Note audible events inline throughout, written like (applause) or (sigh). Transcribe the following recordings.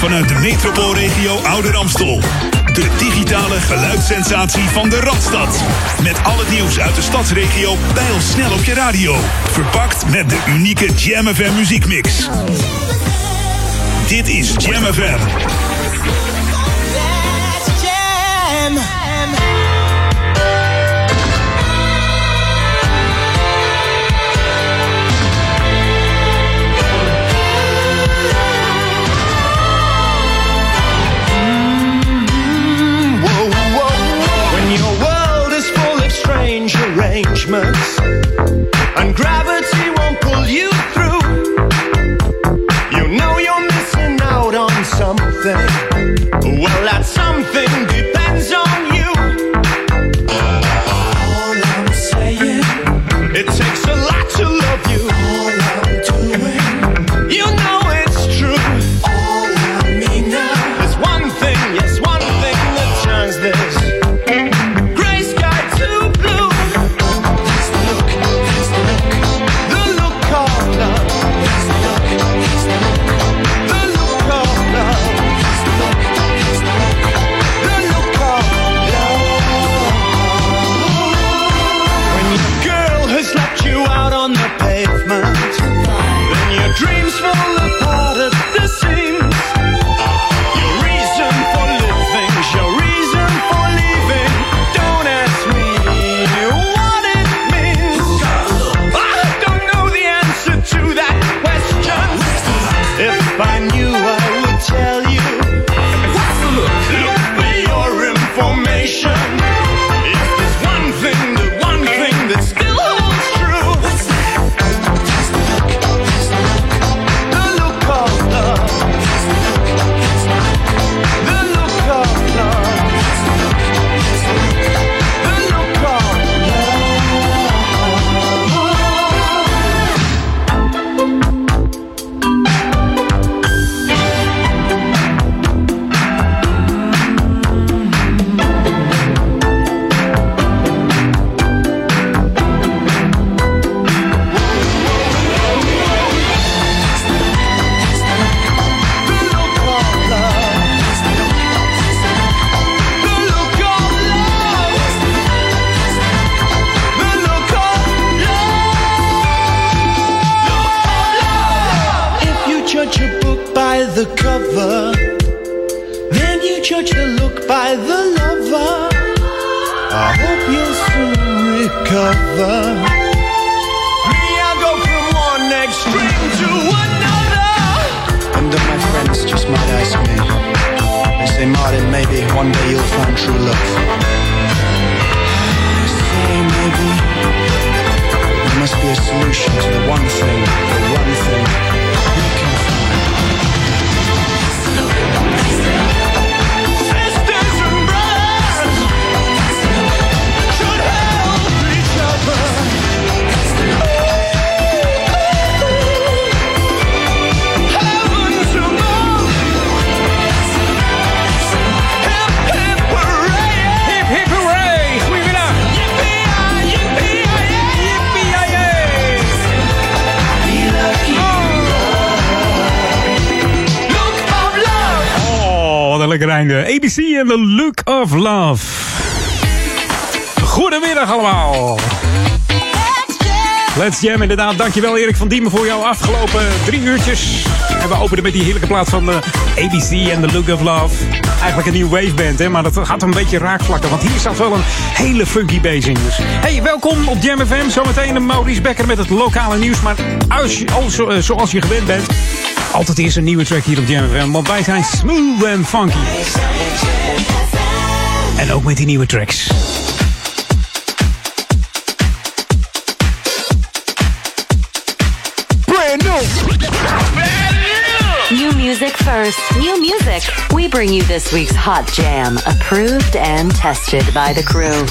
vanuit de metropoolregio Ouder Amstel. De digitale geluidssensatie van de Radstad. Met al het nieuws uit de stadsregio ons snel op je radio. Verpakt met de unieke Jam FM muziekmix. Dit is Jam FM. Arrangements and gravity The Look of Love. Goedemiddag allemaal. Let's Jam, inderdaad. Dankjewel Erik van Diemen voor jouw afgelopen drie uurtjes. En we openen met die heerlijke plaat van de ABC en The Look of Love. Eigenlijk een nieuwe waveband, hè, maar dat gaat een beetje raakvlakken. Want hier staat wel een hele funky bass. Dus hey, welkom op Jam FM. Zometeen een Maurice Becker met het lokale nieuws. Maar als je, al zo- eh, zoals je gewend bent, altijd eerst een nieuwe track hier op Jam FM. Want wij zijn smooth en funky. En ook met die nieuwe tracks. Brand new. New music first. New music. We bring you this week's Hot Jam, approved and tested by the crew.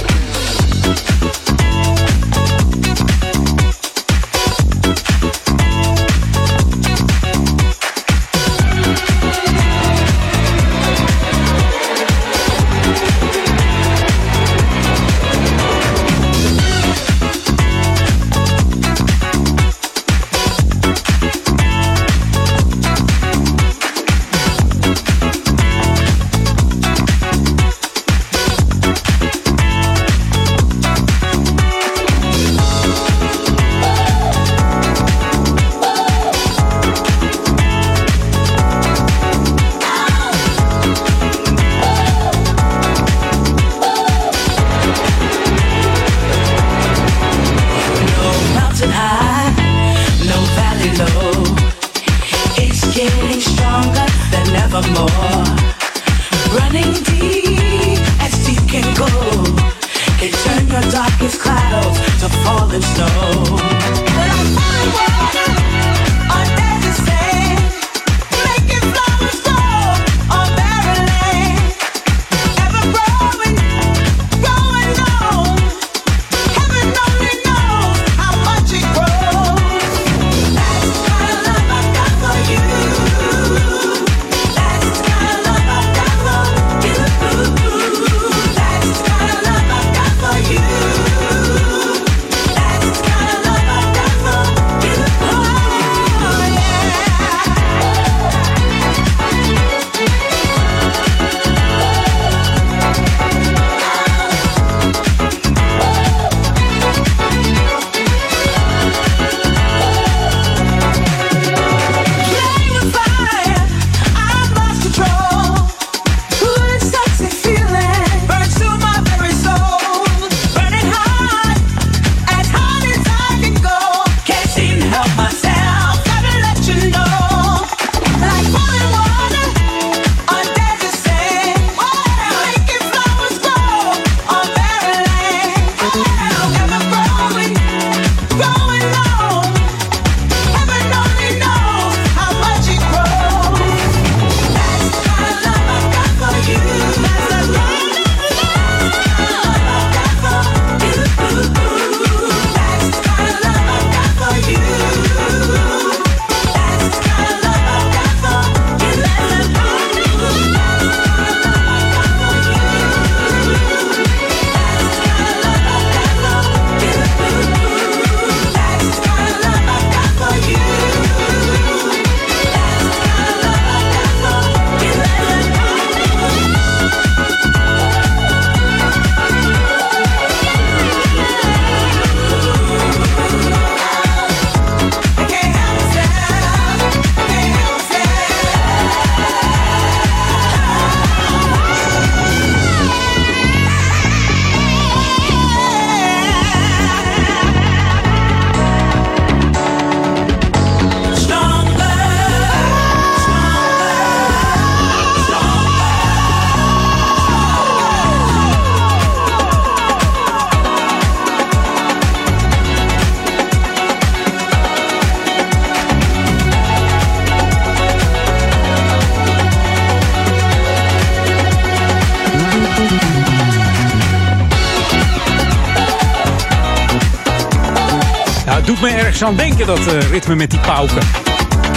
Ergens aan denken, dat uh, ritme met die pauken.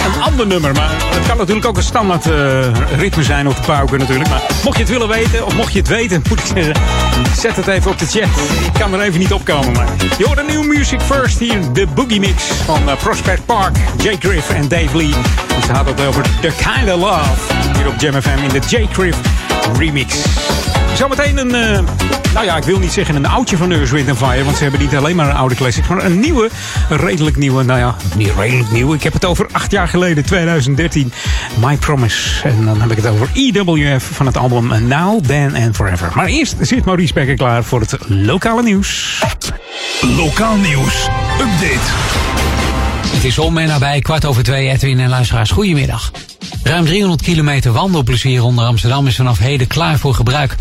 Een ander nummer, maar het kan natuurlijk ook een standaard uh, ritme zijn op de pauken natuurlijk. Maar mocht je het willen weten, of mocht je het weten, (laughs) moet ik zeggen, zet het even op de chat. Ik kan er even niet opkomen, maar je hoort een nieuwe Music First hier, de Boogie Mix van uh, Prospect Park, Jake Griff en Dave Lee. Ze hadden het over The Kind of Love hier op Jam FM in de Jake Griff remix. Zometeen een, uh, nou ja, ik wil niet zeggen een oudje van Earth, Wind Fire. Want ze hebben niet alleen maar een oude classic, maar een nieuwe. Een redelijk nieuwe, nou ja, niet redelijk nieuw. Ik heb het over acht jaar geleden, 2013. My Promise. En dan heb ik het over EWF van het album Now, Then and Forever. Maar eerst zit Maurice Becker klaar voor het lokale nieuws. Lokaal nieuws. Update. Het is om en nabij kwart over twee, Edwin en luisteraars. Goedemiddag. Ruim 300 kilometer wandelplezier onder Amsterdam is vanaf heden klaar voor gebruik.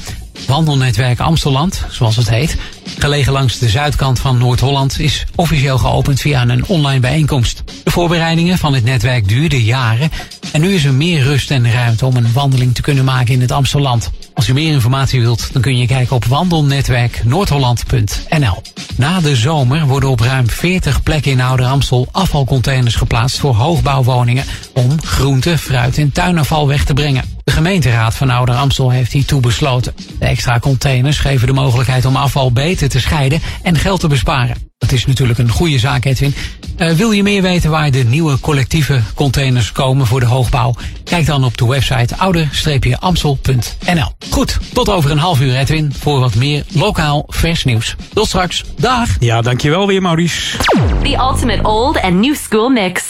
Wandelnetwerk Amstelland, zoals het heet, gelegen langs de zuidkant van Noord-Holland, is officieel geopend via een online bijeenkomst. De voorbereidingen van het netwerk duurden jaren en nu is er meer rust en ruimte om een wandeling te kunnen maken in het Amstelland. Als u meer informatie wilt, dan kun je kijken op wandelnetwerknoordholland.nl. Na de zomer worden op ruim 40 plekken in Ouder Amstel afvalcontainers geplaatst voor hoogbouwwoningen om groente, fruit en tuinafval weg te brengen. De gemeenteraad van Ouder Amstel heeft hiertoe besloten. De extra containers geven de mogelijkheid om afval beter te scheiden en geld te besparen. Dat is natuurlijk een goede zaak, Edwin. Uh, wil je meer weten waar de nieuwe collectieve containers komen voor de hoogbouw? Kijk dan op de website ouder-amstel.nl. Goed, tot over een half uur, Edwin, voor wat meer lokaal vers nieuws. Tot straks. Dag. Ja, dankjewel weer, Maurice. The ultimate old and new school mix.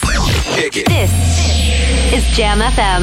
This is Jam FM.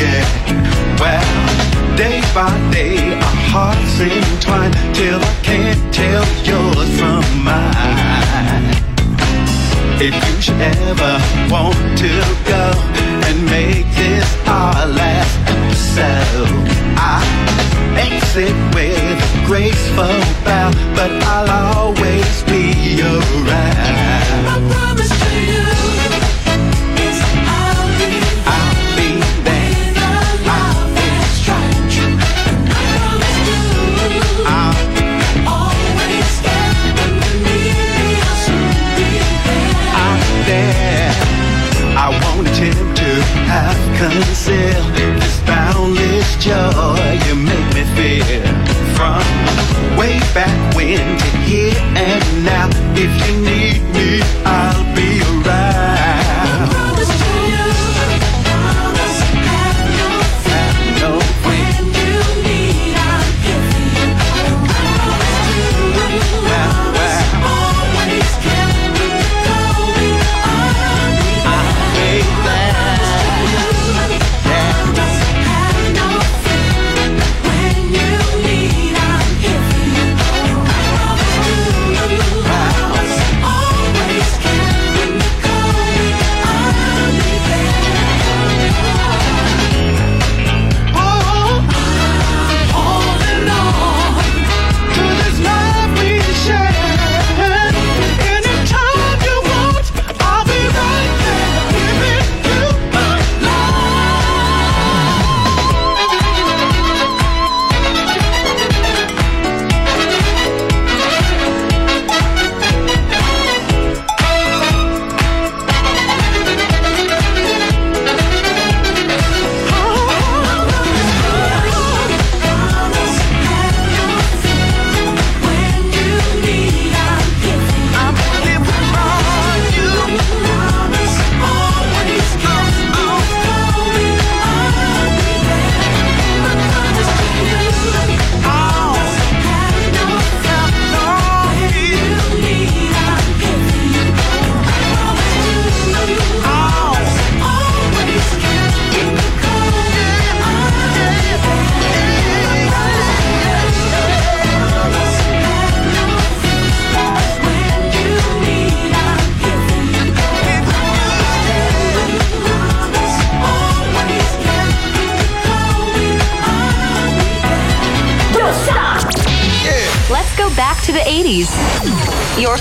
again. Well, day by day, our hearts entwine till I can't tell yours from mine. If you should ever want to go and make this our last episode, I exit with a graceful bow, but I'll always be around. half conceal this boundless joy you make me feel from way back when to here and now. If you need me, I'll be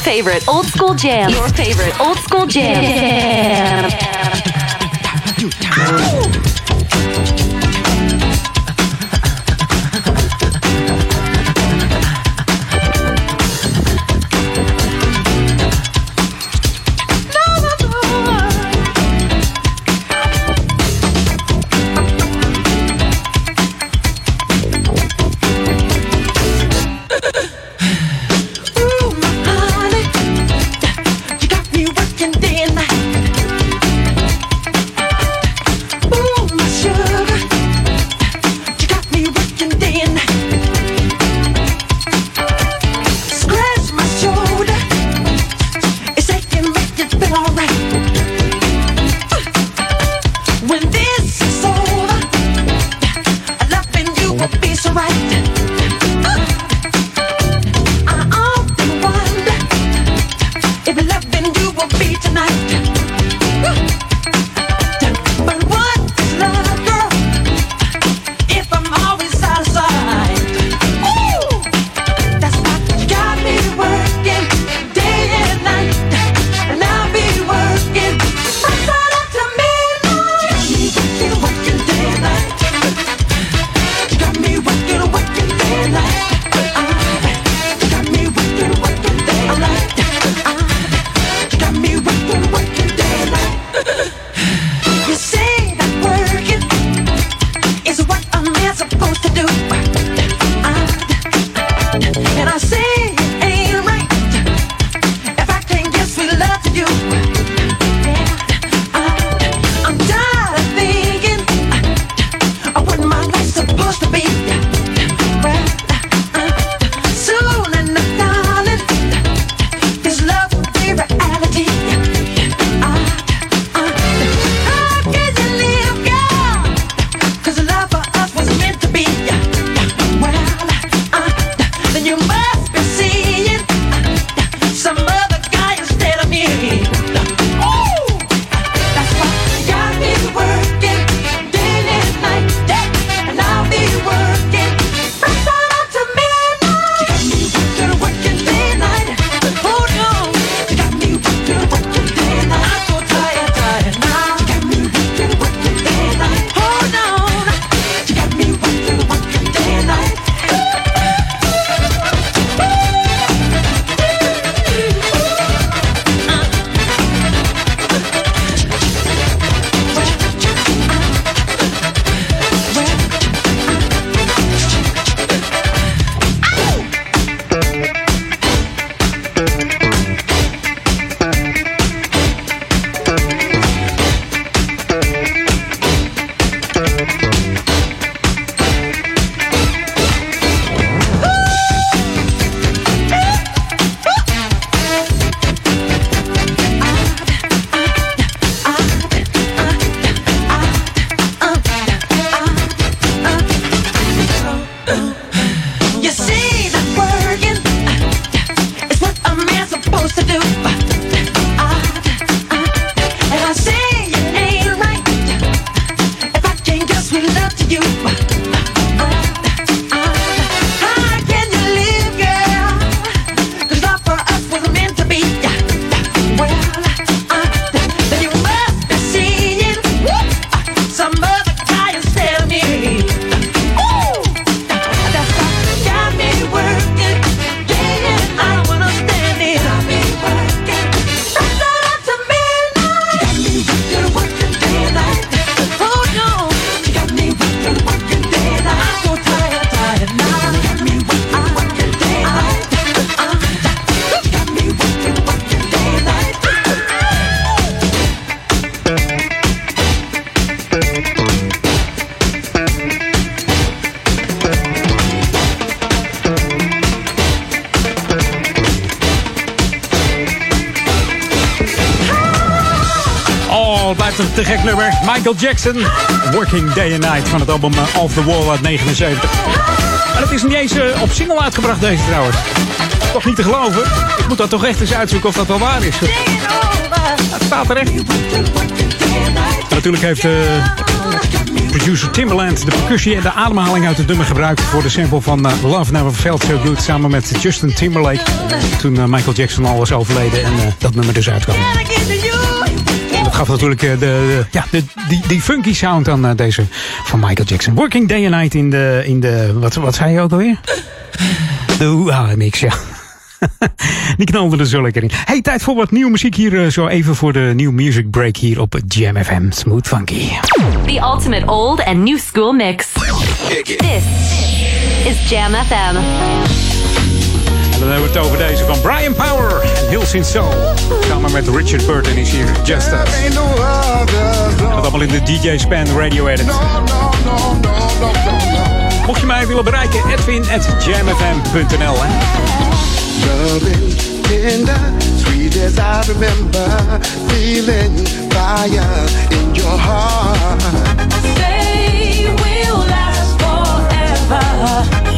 favorite old school jam. Your favorite old school jam. Michael Jackson, Working Day and Night van het album eh, Off the Wall uit 79. Maar het is niet eens eh, op single uitgebracht deze trouwens. Toch niet te geloven. Ik moet dat toch echt eens uitzoeken of dat wel waar is. Het staat er echt. En natuurlijk heeft eh, producer Timbaland de percussie en de ademhaling uit het nummer gebruikt voor de sample van Love Never Felt So Good samen met Justin Timberlake. Toen Michael Jackson al was overleden en dat nummer dus uitkwam. Gaf natuurlijk eh, de, de- ja, de, die, die funky sound aan eh, deze van Michael Jackson. Working Day and Night in de, in de wat, wat zei je ook alweer? De Hoeha mix, ja. (laughs) Die knalde er zo lekker in. Hey, tijd voor wat nieuwe muziek hier eh, zo even voor de nieuwe music break hier op Jam FM. Smooth Funky. The ultimate old and new school mix. This is Jam FM. Dan hebben we het over deze van Brian Power en Hill Sin Soul. Samen met Richard Burton is hier Just Us. Dat allemaal in de DJ Span Radio Edit. no, no, no, no, no, no. Mocht je mij willen bereiken, edwin at jamfm.nl. sweet as I remember, feeling fire in your heart. Say we'll last forever.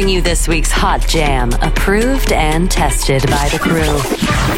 bring you this week's hot jam, approved and tested by the crew.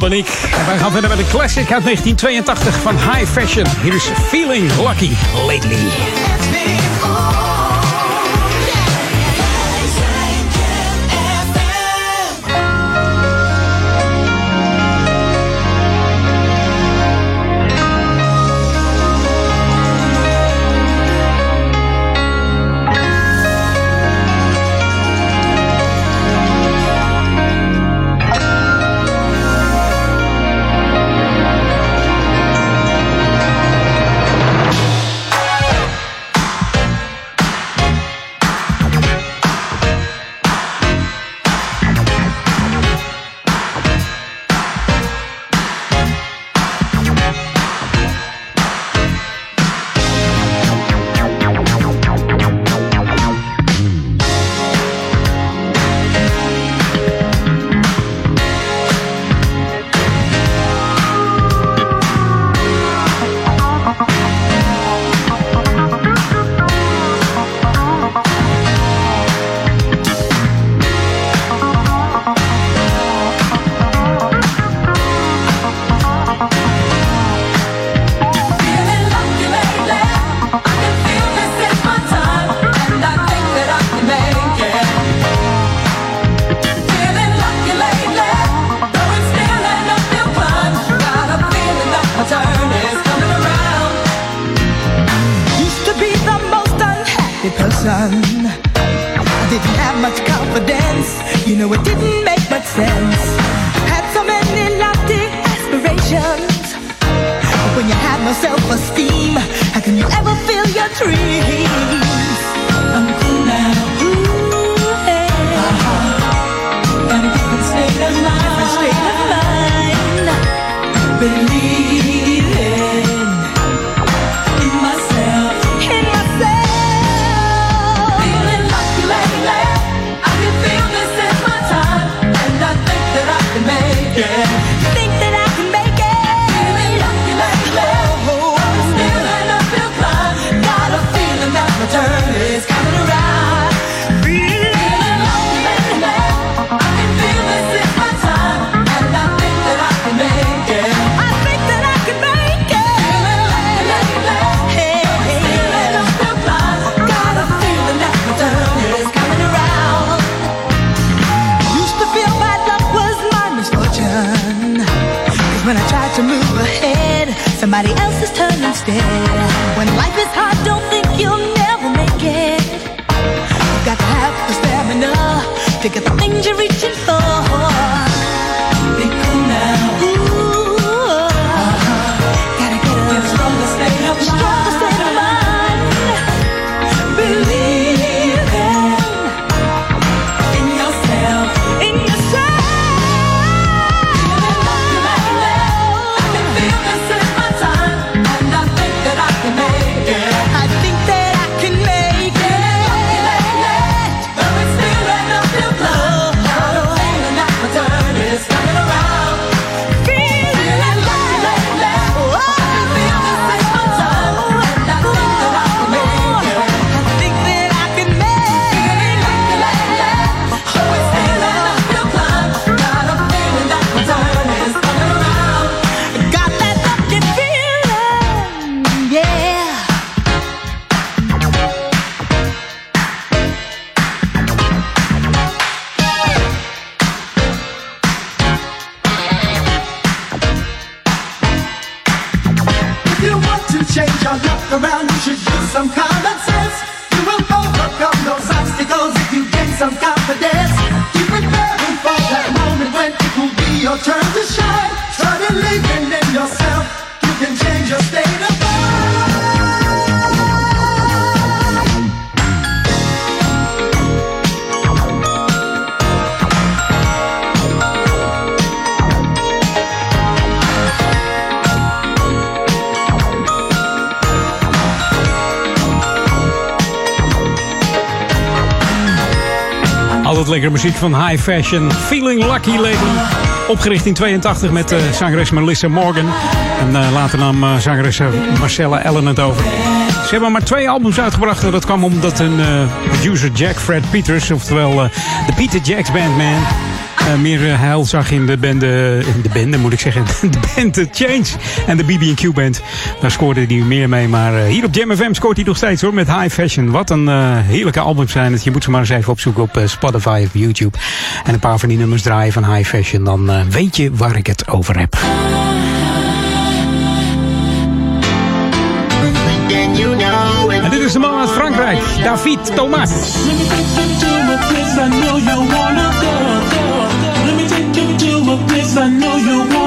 dat ik. En wij gaan verder met een classic uit 1982 van High Fashion. Hier is Feeling Lucky Lately. Altijd lekker muziek van High Fashion. Feeling Lucky Lady. Opgericht in 82 met uh, zangeres Melissa Morgan. En eh, later nam uh, zangeres Marcella Allen het over. Ze hebben maar twee albums uitgebracht. Dat kwam omdat een producer Jack Fred Peters, oftewel de Peter Jacks bandman. Meer heil zag in de bende, in de bende moet ik zeggen, de band The Change en de BB&Q band. Daar scoorde hij meer mee, maar hier op Jam FM scoort hij nog steeds hoor met High Fashion. Wat een heerlijke album zijn het. Je moet ze maar eens even opzoeken op Spotify of YouTube. En een paar van die nummers draaien van High Fashion, dan weet je waar ik het over heb. En dit is de man uit Frankrijk, David Thomas. this, I know you want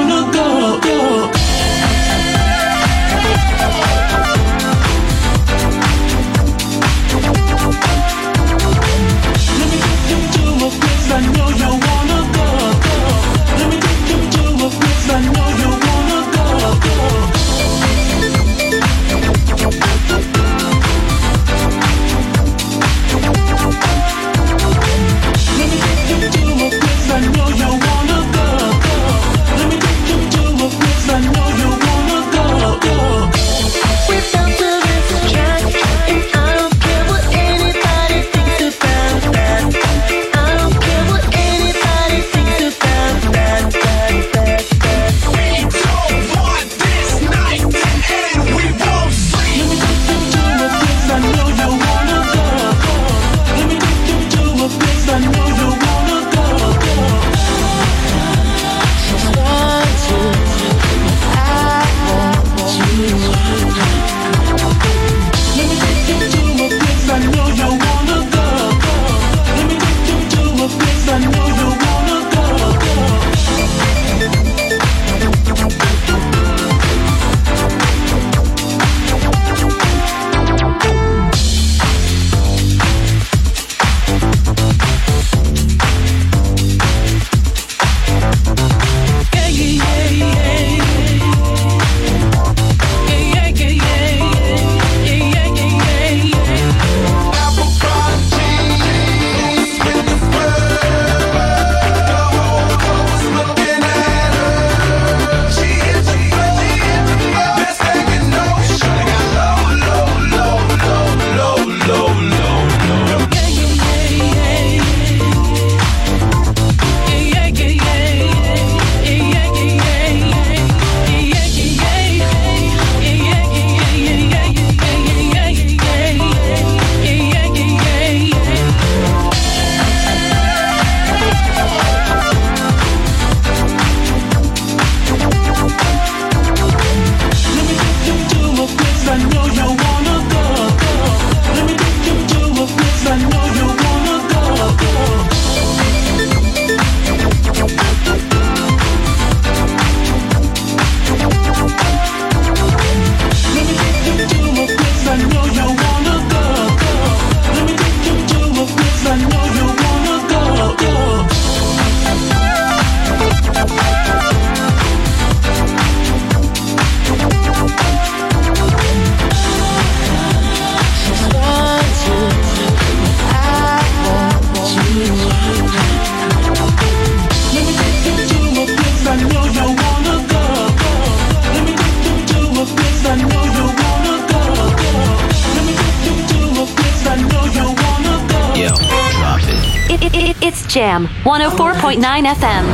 104.9 FM.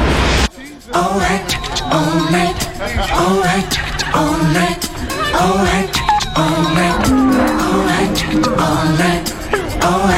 All right, all night, all right, all night, all right, all night, all right, all night, all right.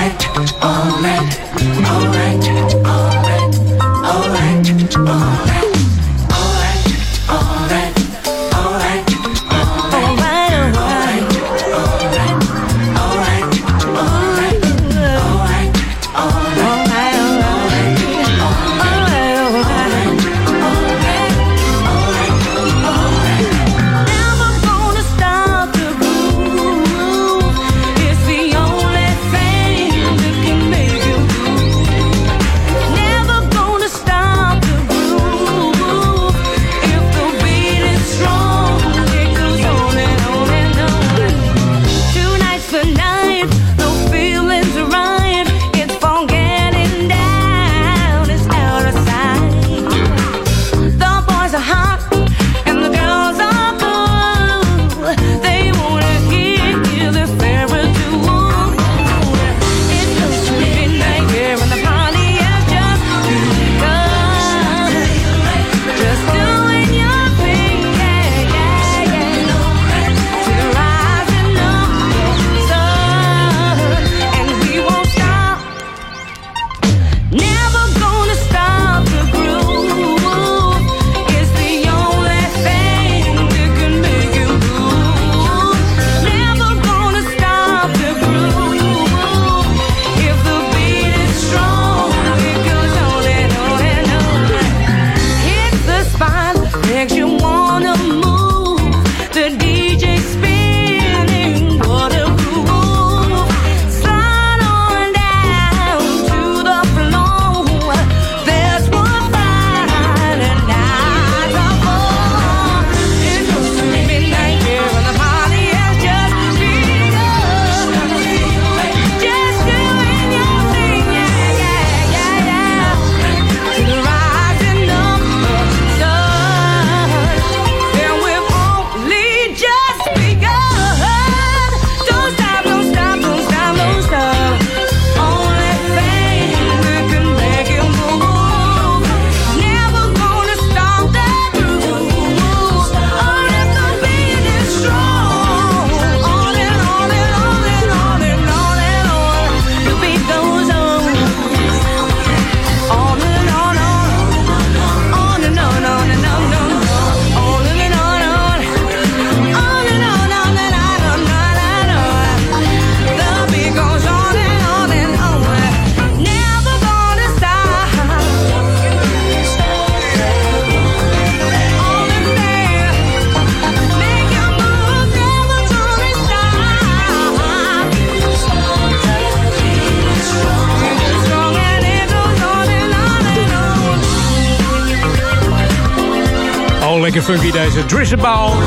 Deze Drissabound.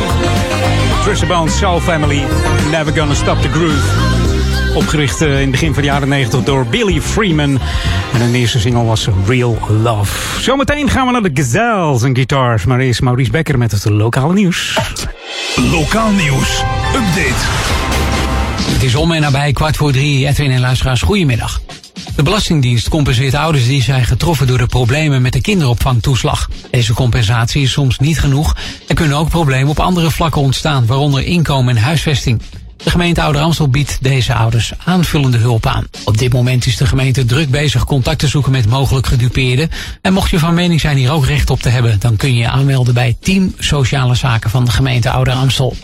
Drissabound Soul Family. Never Gonna Stop the Groove. Opgericht eh, in het begin van de jaren 90 door Billy Freeman. En hun eerste single was Real Love. Zometeen gaan we naar de Gazelles en Guitars. Maar eerst Maurice Becker met het lokale nieuws. Lokaal nieuws. Update. Het is om en nabij kwart voor drie. Edwin en luisteraars, goedemiddag. De Belastingdienst compenseert ouders die zijn getroffen door de problemen met de kinderopvangtoeslag. Deze compensatie is soms niet genoeg. Kunnen ook problemen op andere vlakken ontstaan, waaronder inkomen en huisvesting. De gemeente Ouder Amstel biedt deze ouders aanvullende hulp aan. Op dit moment is de gemeente druk bezig contact te zoeken met mogelijk gedupeerden. En mocht je van mening zijn hier ook recht op te hebben, dan kun je je aanmelden bij Team Sociale Zaken van de gemeente Ouder Amstel.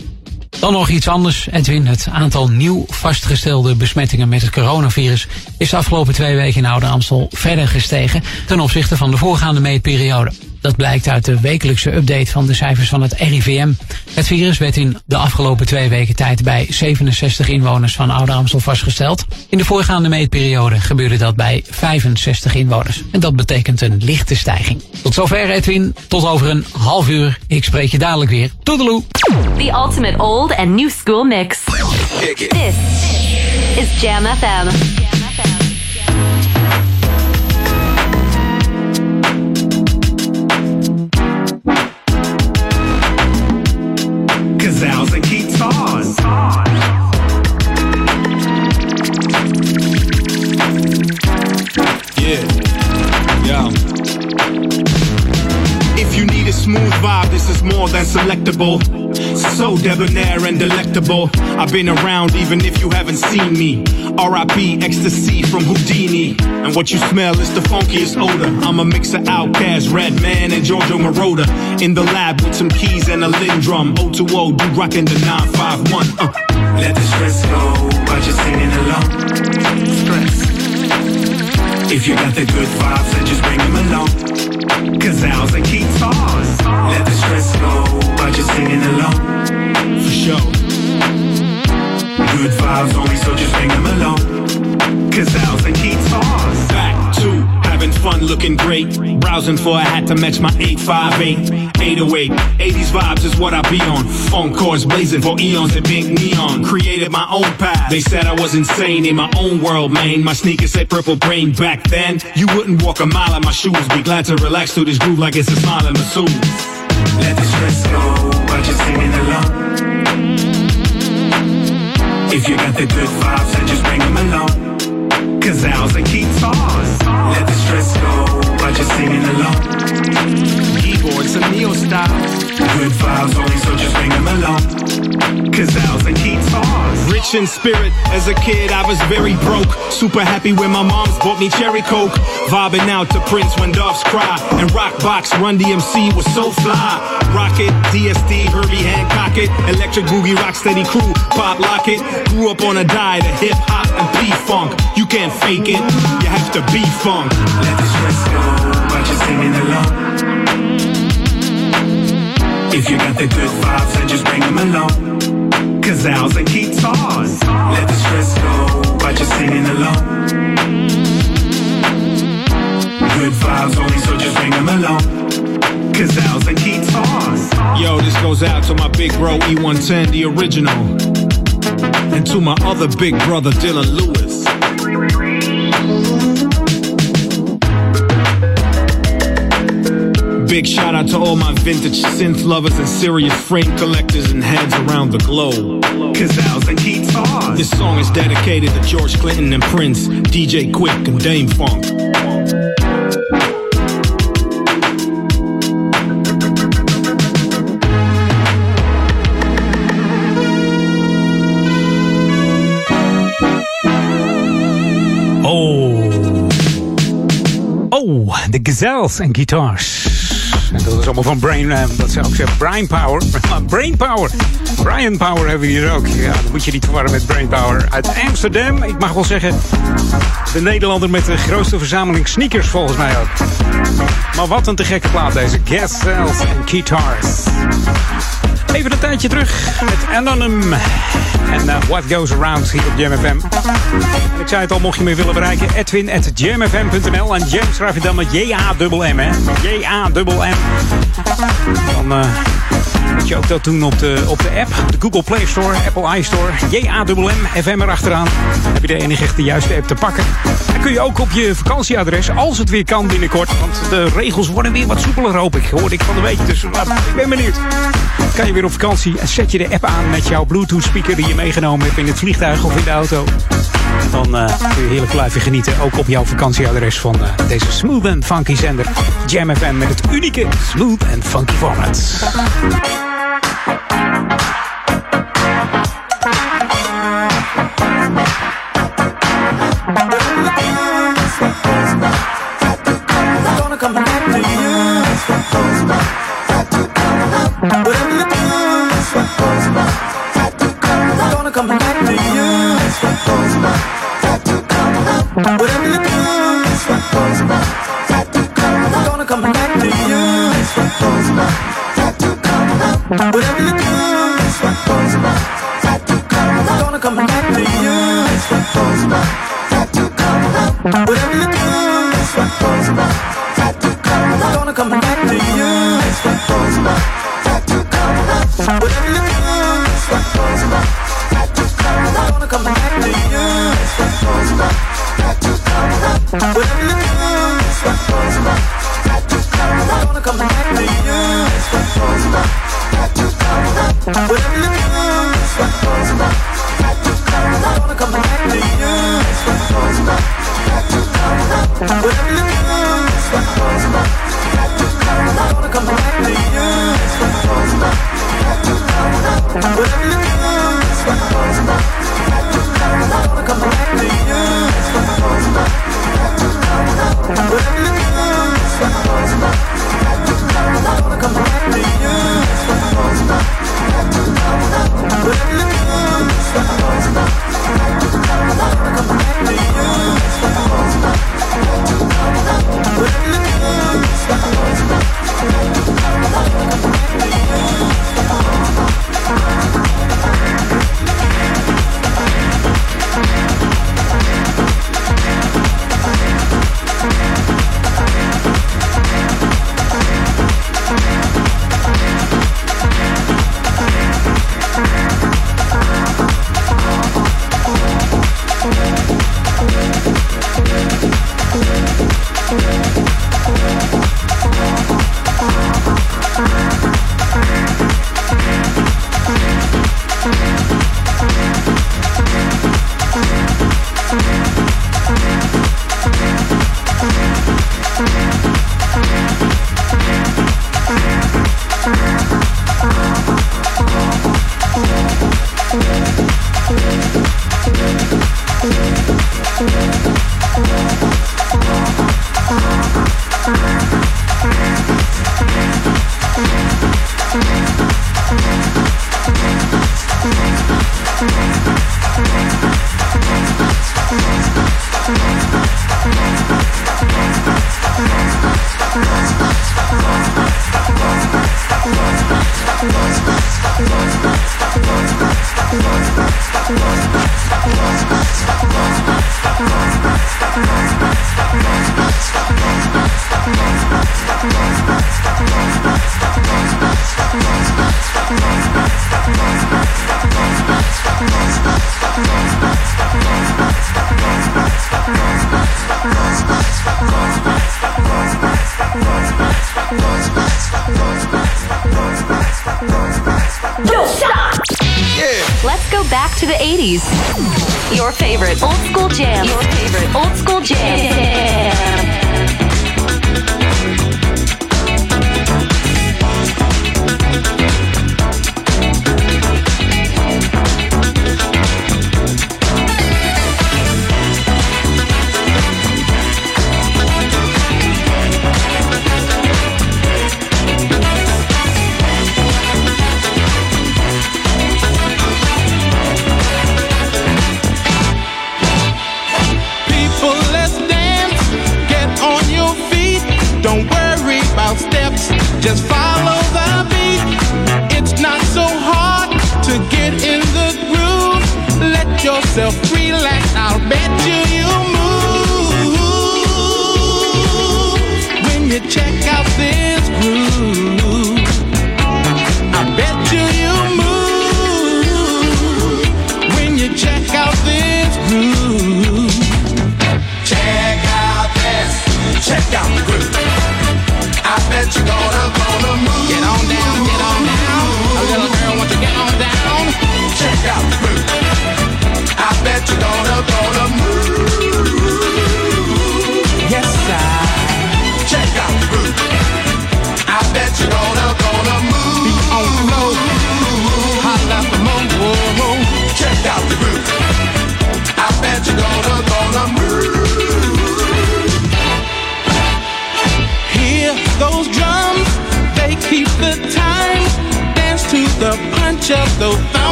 Dan nog iets anders, Edwin. Het aantal nieuw vastgestelde besmettingen met het coronavirus is de afgelopen twee weken in Ouder Amstel verder gestegen ten opzichte van de voorgaande meetperiode. Dat blijkt uit de wekelijkse update van de cijfers van het RIVM. Het virus werd in de afgelopen twee weken tijd bij 67 inwoners van Ouder Amstel vastgesteld. In de voorgaande meetperiode gebeurde dat bij 65 inwoners. En dat betekent een lichte stijging. Tot zover Edwin, tot over een half uur. Ik spreek je dadelijk weer. Toedeloe! The ultimate old and new school mix. This is Jam FM. Is more than selectable. So debonair and delectable. I've been around even if you haven't seen me. R.I.P. ecstasy from Houdini. And what you smell is the funkiest odor. I'm a mix of Outcast, Redman, and Giorgio Moroder. In the lab with some keys and a Lindrum. O2O, do rockin' the 951. Uh. Let the stress go by just singing along. Stress. If you got the good vibes, then just bring them along. Gazelles and guitars. Let the stress go by just singing along. For sure. Good vibes only, so just bring them along. Cause Gazelles and guitars. Having fun looking great. Browsing for a hat to match my 858. 808. 80s vibes is what I be on. Phone cords blazing for eons and big neon. Created my own path. They said I was insane in my own world, man. My sneakers said purple brain back then. You wouldn't walk a mile in my shoes. Be glad to relax to this groove like it's a smile in my suit. Let the stress go by just singing along. If you got the good vibes, then just bring them along. Gazelles and guitars. Let the stress go by just singing along. Keyboards and neo style. Good vibes only, so just bring them along. Cause Gazelles and guitars. Rich in spirit, as a kid I was very broke. Super happy when my moms bought me cherry coke. Vibing out to Prince when doves cry. And Rockbox Run DMC was so fly. Rocket, DSD, Herbie Hancock it. Electric Boogie Rocksteady crew, pop lock it. Grew up on a diet of hip hop and P-funk. You can't fake it, you have to be funk. Let the stress go by just singing along. If you got the good vibes, then just bring them along. Gazelles and guitars. Let the stress go by just singing along. Good vibes only, so just bring them along. Gazelles and guitars. Yo, this goes out to my big bro E110, the original. And to my other big brother Dylan Lewis. Big shout out to all my vintage synth lovers and serious frame collectors and heads around the globe. Gazelles and guitars. This song is dedicated to George Clinton and Prince, DJ Quick and Dame Funk. Oh. Oh, de Gazelles en Guitars. En dat is allemaal van Brain, eh, dat zou ik zeggen, Brain Power. (laughs) Brain Power. Brian Power hebben we hier ook. Ja, dan moet je niet verwarren met Brain Power. Uit Amsterdam, ik mag wel zeggen, de Nederlander met de grootste verzameling sneakers volgens mij ook. Maar wat een te gekke plaat deze. Gazelles en Guitars. Even een tijdje terug met Anonym. En eh, What Goes Around hier op Jam FM. En ik zei het al, mocht je me willen bereiken, edwin at. En Jam schrijf je dan met J-A-M-M, hè. J-A-M-M. Dan eh, moet je ook dat doen op de, op de app. De Google Play Store, Apple iStore. J-A-M-M, FM erachteraan. heb je de enige de juiste app te pakken. Dan kun je ook op je vakantieadres, als het weer kan binnenkort. Want de regels worden weer wat soepeler, hoop ik. Hoorde ik van de week, dus nou, ik ben benieuwd. Kan je weer op vakantie en zet je de app aan met jouw Bluetooth speaker die je meegenomen hebt in het vliegtuig of in de auto. Dan eh, kun je heerlijk blijven genieten, ook op jouw vakantieadres van eh, deze smooth en funky zender Jam FM met het unieke smooth en funky format.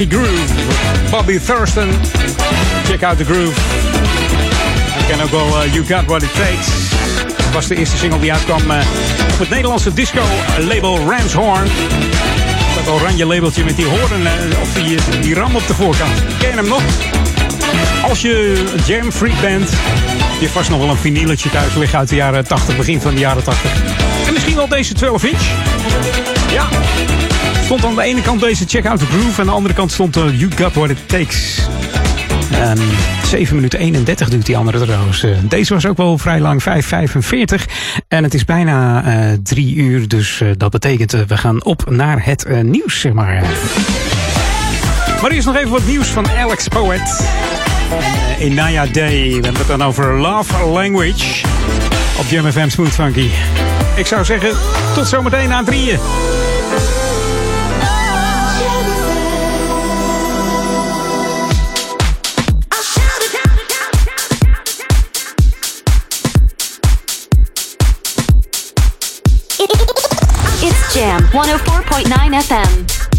Funky Groove. Bobby Thurston. Check out the groove. Ik ken ook wel You Got What It Takes. Dat was de eerste single die uitkwam uh, op het Nederlandse disco-label Ramshorn. Dat oranje labeltje met die hoorn, uh, of die, die ram op de voorkant. Ken je hem nog? Als je jam freak bent, je vast nog wel een vinyletje thuis liggen uit de jaren 80, begin van de jaren 80. En misschien wel deze 12 inch. Ja, stond aan de ene kant deze Check Out The Groove. Aan de andere kant stond eh, You Got What It Takes. Um, 7 minuten 31 duurt die andere trouwens. Eh, deze was ook wel vrij lang, 5.45. En het is bijna eh, uh, 3 uur, dus dat betekent we gaan op naar het nieuws, zeg maar. Maar eerst nog even wat nieuws van Alex Poet. In Naya Day, we hebben het dan over Love Language op JMFM Smooth Funky. Ik zou zeggen, tot zometeen aan drieën. Jam 104.9 FM.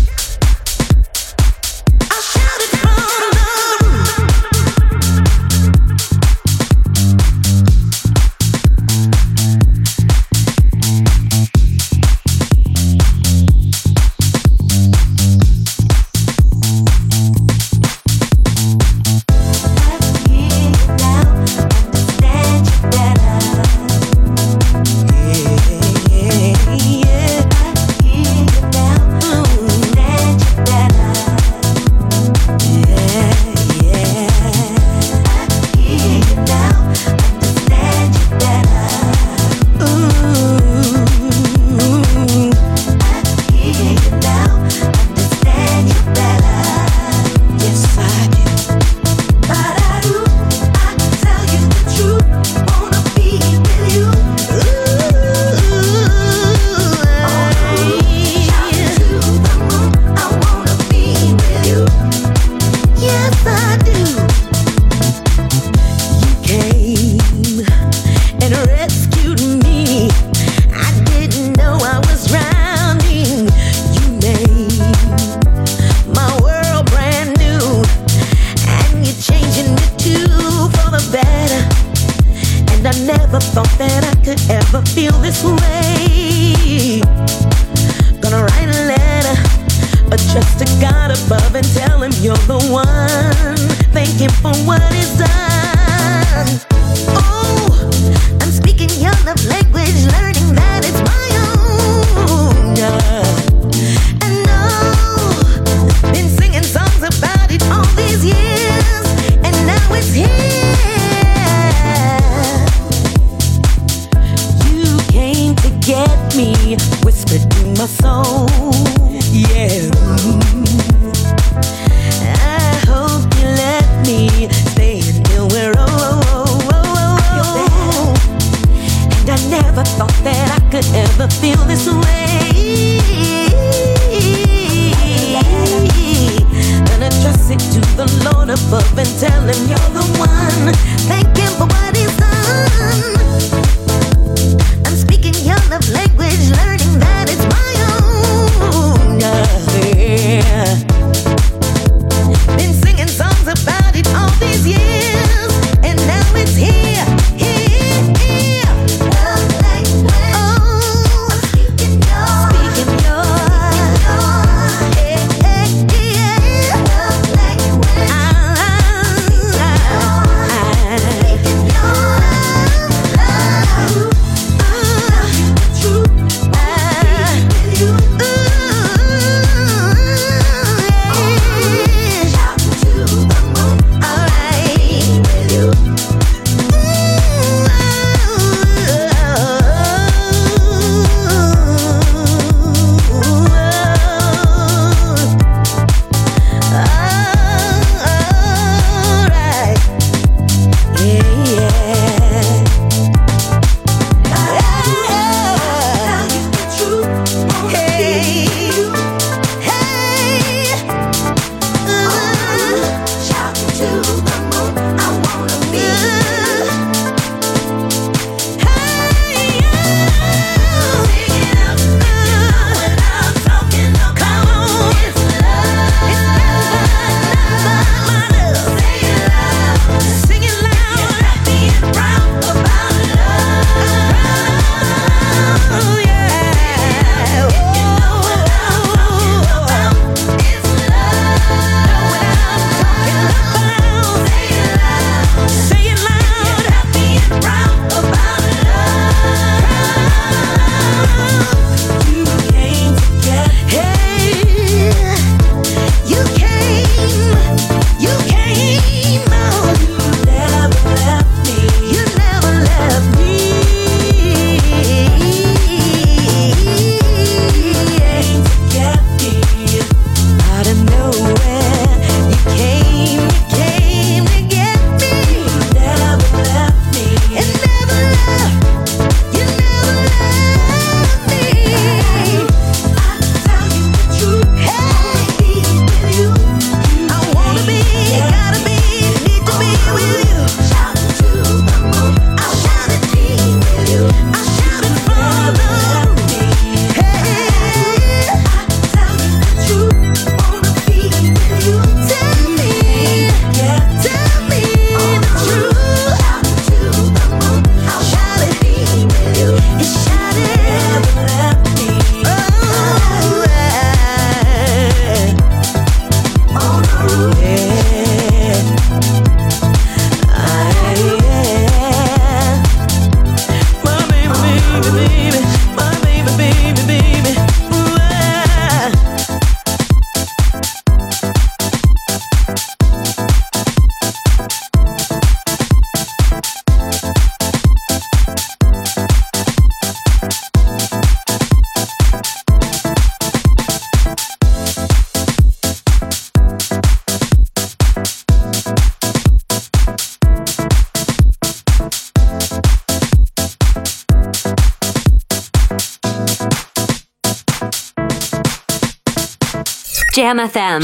Jam FM.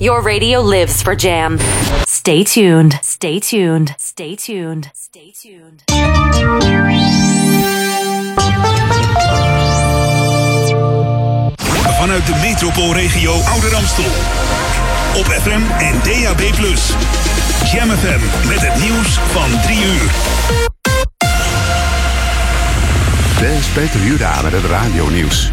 Your radio lives for Jam. Stay tuned. Stay tuned. Stay tuned. Stay tuned. Vanuit de metropoolregio Ouder Amstel. Op FM en DAB+. Jam FM met het nieuws van 3 uur. Dit is Peter Juda met het radionieuws.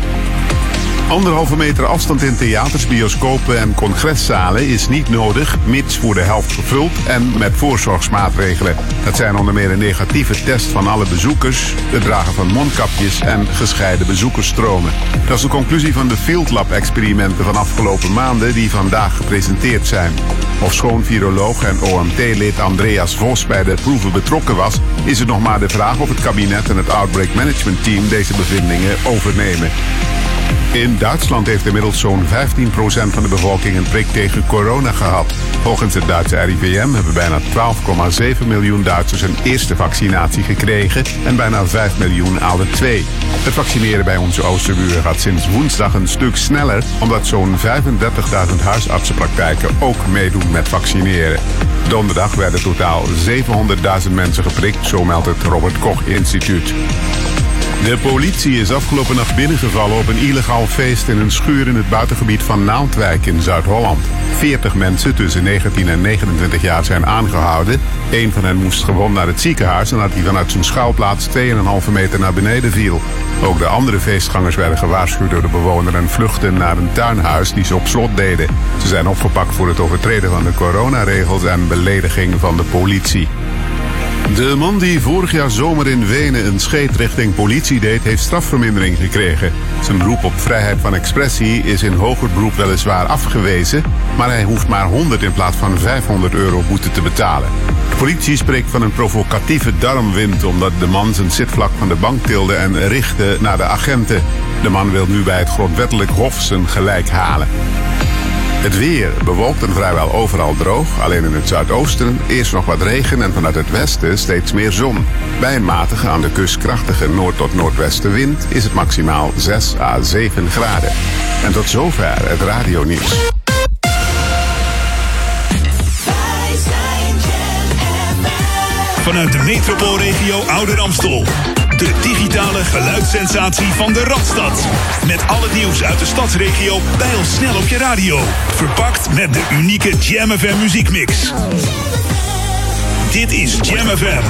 Anderhalve meter afstand in theaters, bioscopen en congreszalen is niet nodig, mits voor de helft gevuld en met voorzorgsmaatregelen. Dat zijn onder meer een negatieve test van alle bezoekers, het dragen van mondkapjes en gescheiden bezoekersstromen. Dat is de conclusie van de Field Lab-experimenten van afgelopen maanden die vandaag gepresenteerd zijn. Ofschoon viroloog en OMT-lid Andreas Vos bij de proeven betrokken was, is het nog maar de vraag of het kabinet en het Outbreak Management Team deze bevindingen overnemen. In Duitsland heeft inmiddels zo'n 15% van de bevolking een prik tegen corona gehad. Volgens het Duitse RIVM hebben bijna 12,7 miljoen Duitsers een eerste vaccinatie gekregen en bijna 5 miljoen al de twee. Het vaccineren bij onze oosterburen gaat sinds woensdag een stuk sneller, omdat zo'n 35.000 huisartsenpraktijken ook meedoen met vaccineren. Donderdag werden totaal 700.000 mensen geprikt, zo meldt het Robert Koch Instituut. De politie is afgelopen nacht binnengevallen op een illegaal feest in een schuur in het buitengebied van Naaldwijk in Zuid-Holland. 40 mensen tussen 19 en 29 jaar zijn aangehouden. Een van hen moest gewond naar het ziekenhuis nadat hij vanuit zijn schuilplaats 2,5 meter naar beneden viel. Ook de andere feestgangers werden gewaarschuwd door de bewoner en vluchtten naar een tuinhuis die ze op slot deden. Ze zijn opgepakt voor het overtreden van de coronaregels en belediging van de politie. De man die vorig jaar zomer in Wenen een scheet richting politie deed, heeft strafvermindering gekregen. Zijn beroep op vrijheid van expressie is in hoger beroep weliswaar afgewezen, maar hij hoeft maar 100 in plaats van 500 euro boete te betalen. De politie spreekt van een provocatieve darmwind omdat de man zijn zitvlak van de bank tilde en richtte naar de agenten. De man wil nu bij het grondwettelijk hof zijn gelijk halen. Het weer bewolkt en vrijwel overal droog. Alleen in het zuidoosten eerst nog wat regen en vanuit het westen steeds meer zon. Bij een matige aan de kust krachtige noord- tot noordwestenwind is het maximaal 6 à 7 graden. En tot zover het radionieuws. Vanuit de metropoolregio Ouder Amstel. De digitale geluidssensatie van de Radstad. Met al het nieuws uit de stadsregio snel op je radio. Verpakt met de unieke Jam FM muziekmix. Dit is Jam FM.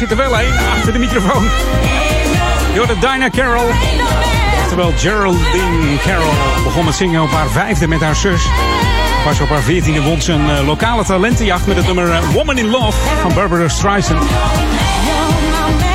Zit er wel één achter de microfoon. Het Dinah Carroll. Oftewel Geraldine Carroll begon met zingen op haar vijfde met haar zus. Pas op haar veertiende won ze een eh, lokale talentenjacht met het nummer eh, Woman in Love van Barbara Streisand.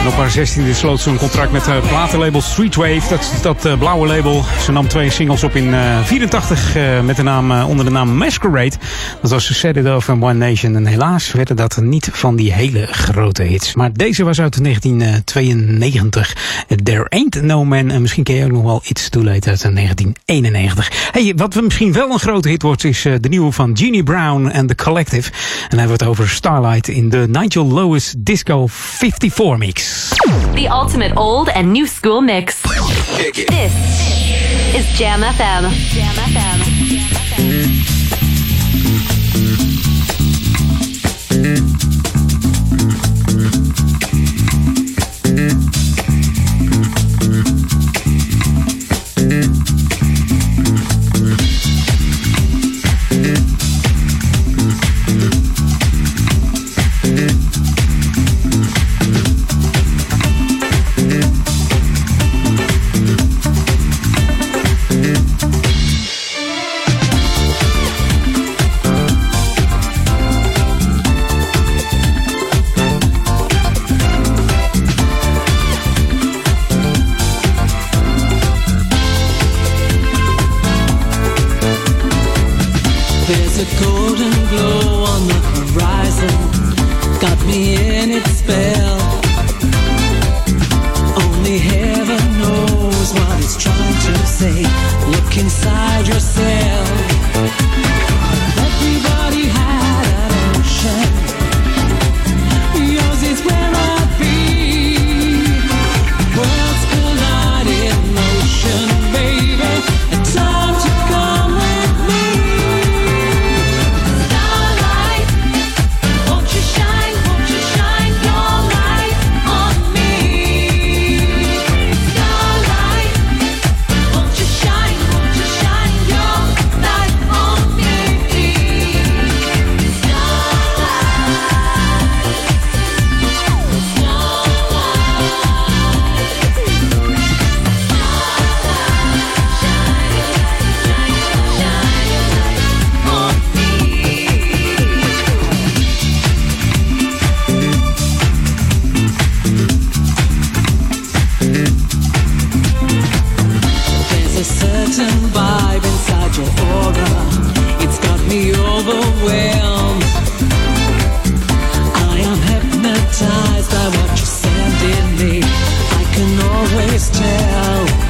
En op haar 16e sloot ze een contract met het platenlabel Streetwave. Dat is dat eh, blauwe label. Ze nam twee singles op in eh 84 eh, met de naam, eh, onder de naam Masquerade. Dat was Off and One Nation. En helaas werden dat niet van die hele grote hits. Maar deze was uit 1992. There Ain't No Man. En misschien ken je ook nog wel It's Too uit 1991. Hey, wat misschien wel een grote hit wordt is eh, de nieuwe van Jeannie Brown en The Collective. En dan hebben we het over Starlight in de Nigel Lewis Disco 54 mix. The ultimate old and new school mix. This is Jam FM. Jam FM. There's certain vibe inside your aura. It's got me overwhelmed. I am hypnotized by what you send in me. I can always tell.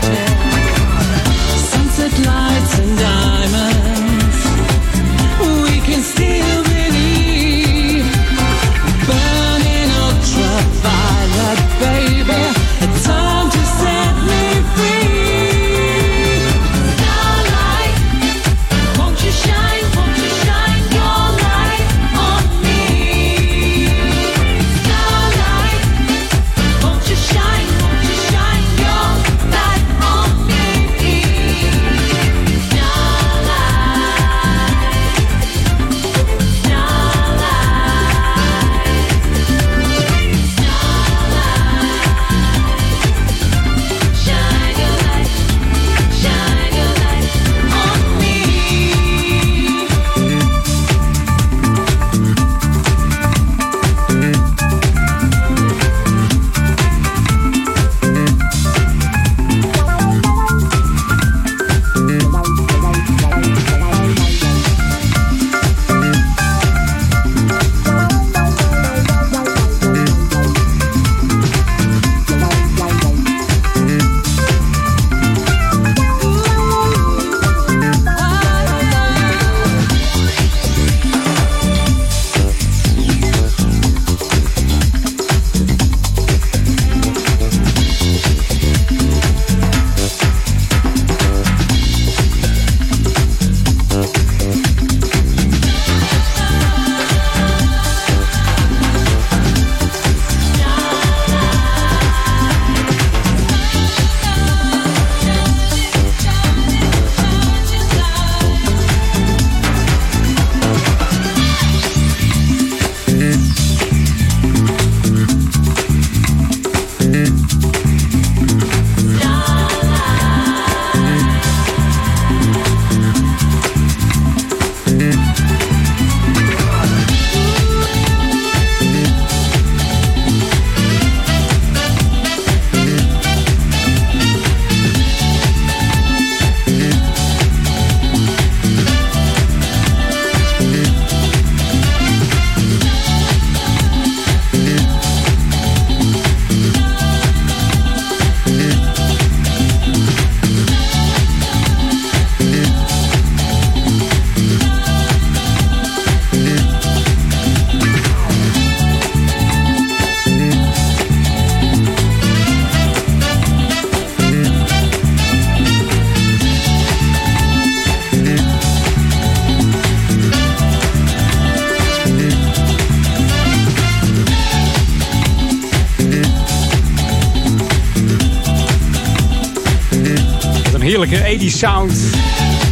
Sound.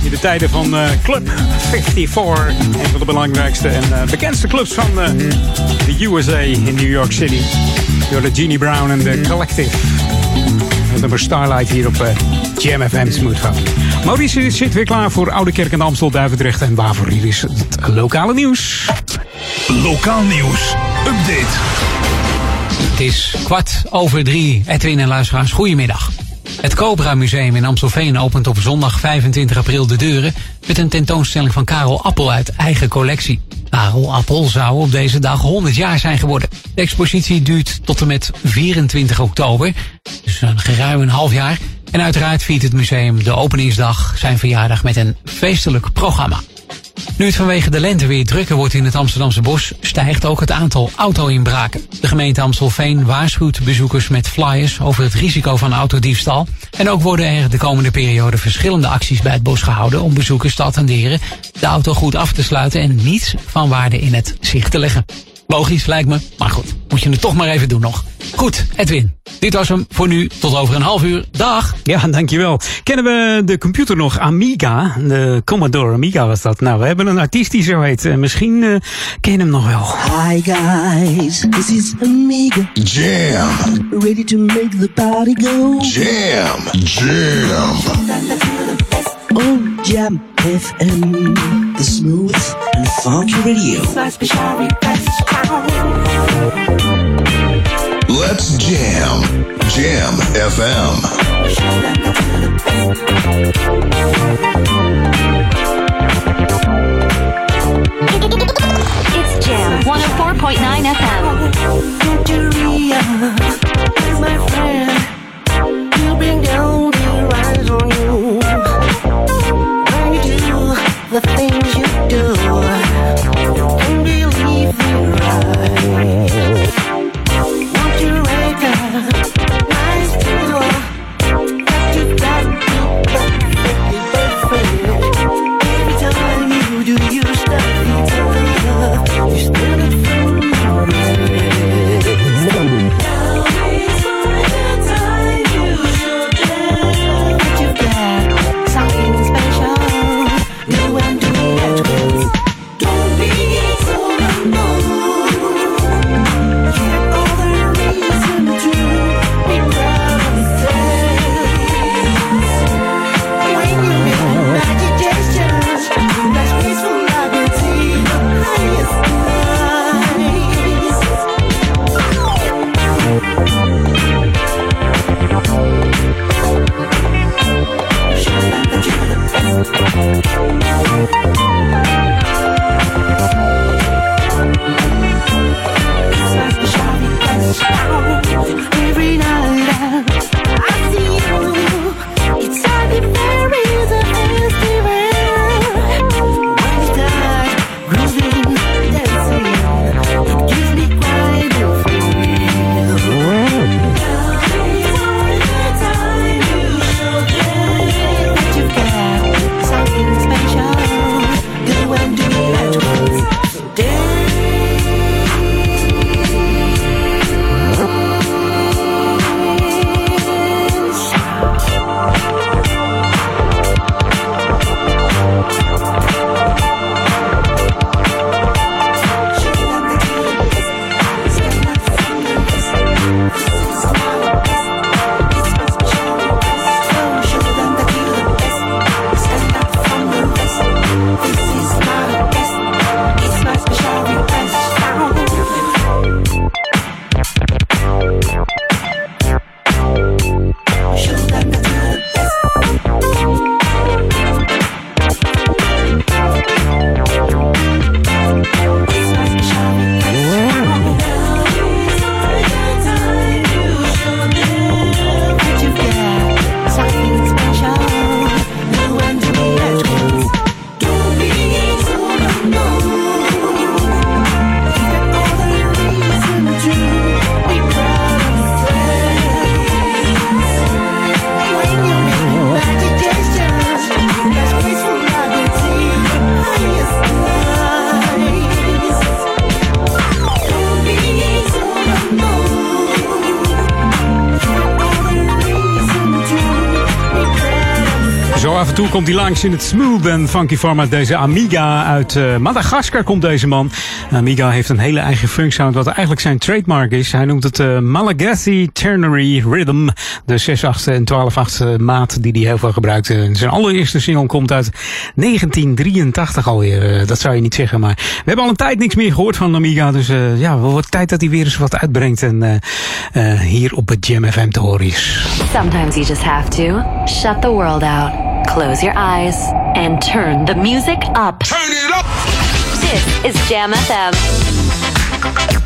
In de tijden van eh, Club 54. Een van de belangrijkste en eh, bekendste clubs van eh, de USA in New York City. Door de Genie Brown en de Collective. Het nummer Starlight hier op Jam FM Smooth Hub. Maurice zit weer klaar voor Oude Kerk en Amstel, Duivendrecht. En waarvoor hier is het lokale nieuws. Lokaal nieuws. Update. Het is kwart over drie. Edwin en luisteraars, goedemiddag. Het Cobra Museum in Amstelveen opent op zondag 25 april de deuren... met een tentoonstelling van Karel Appel uit eigen collectie. Karel Appel zou op deze dag 100 jaar zijn geworden. De expositie duurt tot en met 24 oktober, dus een geruim een half jaar. En uiteraard viert het museum de openingsdag zijn verjaardag met een feestelijk programma. Nu het vanwege de lente weer drukker wordt in het Amsterdamse bos, stijgt ook het aantal auto-inbraken. De gemeente Amstelveen waarschuwt bezoekers met flyers over het risico van autodiefstal. En ook worden er de komende periode verschillende acties bij het bos gehouden om bezoekers te attenderen de auto goed af te sluiten en niets van waarde in het zicht te leggen. Logisch lijkt me, maar goed, moet je het toch maar even doen nog. Goed, Edwin, dit was hem voor nu. Tot over een half uur. Dag! Ja, dankjewel. Kennen we de computer nog Amiga? De Commodore Amiga was dat. Nou, we hebben een artiest die zo heet. Eh, misschien eh, ken je hem nog wel. Hi guys, this is Amiga. Jam. Ready to make the party go. Jam. Jam. Oh, Jam FM. The smooth and funky radio. Let's jam. Jam FM. It's Jam 104.9 FM. Komt hij langs in het smooth en funky format. Deze Amiga uit eh, Madagaskar komt deze man. Amiga heeft een hele eigen funk sound, wat eigenlijk zijn trademark is. Hij noemt het eh, Malagasy Ternary Rhythm. De 6 8 en 12 8 maat die hij heel veel gebruikt. Zijn allereerste single komt uit 1983 alweer. Eh, dat zou je niet zeggen, maar we hebben al een tijd niks meer gehoord van Amiga. Dus eh, ja, wel wordt tijd dat hij weer eens wat uitbrengt. En eh, eh, hier op het Jam FM te horen is. Sometimes you just have to shut the world out, close your eyes, and turn the music up. Turn it up! This is Jam FM.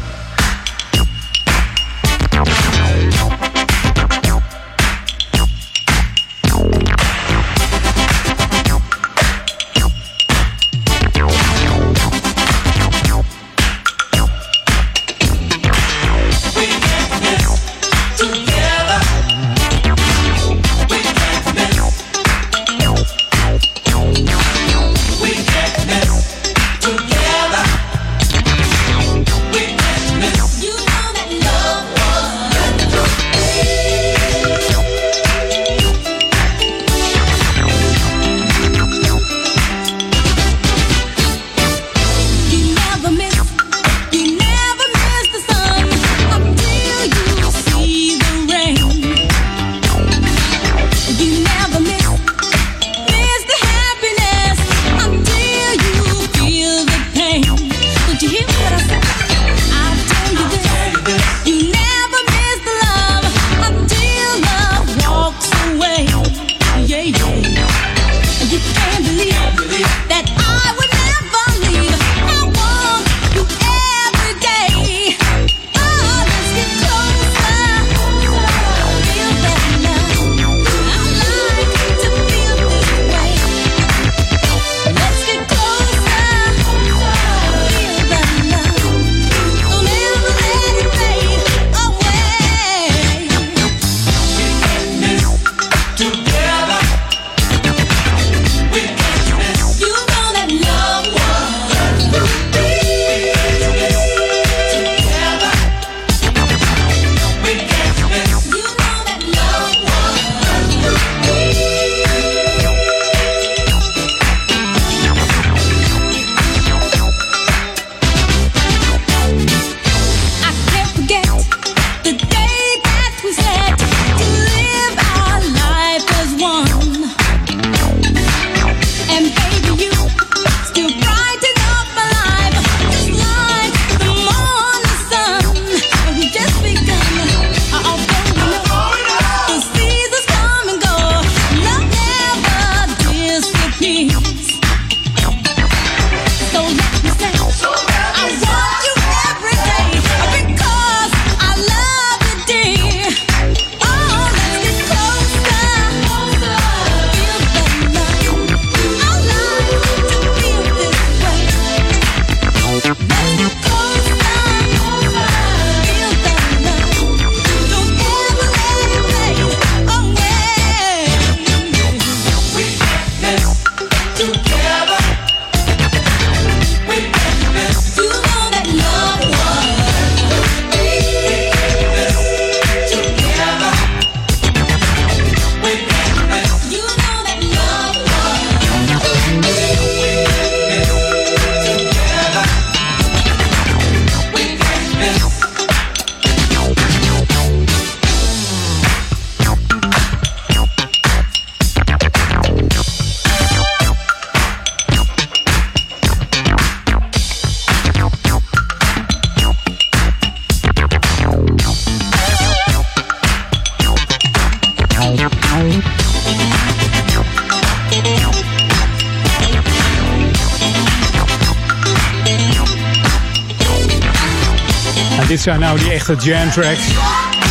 Dit zijn nou die echte jam tracks.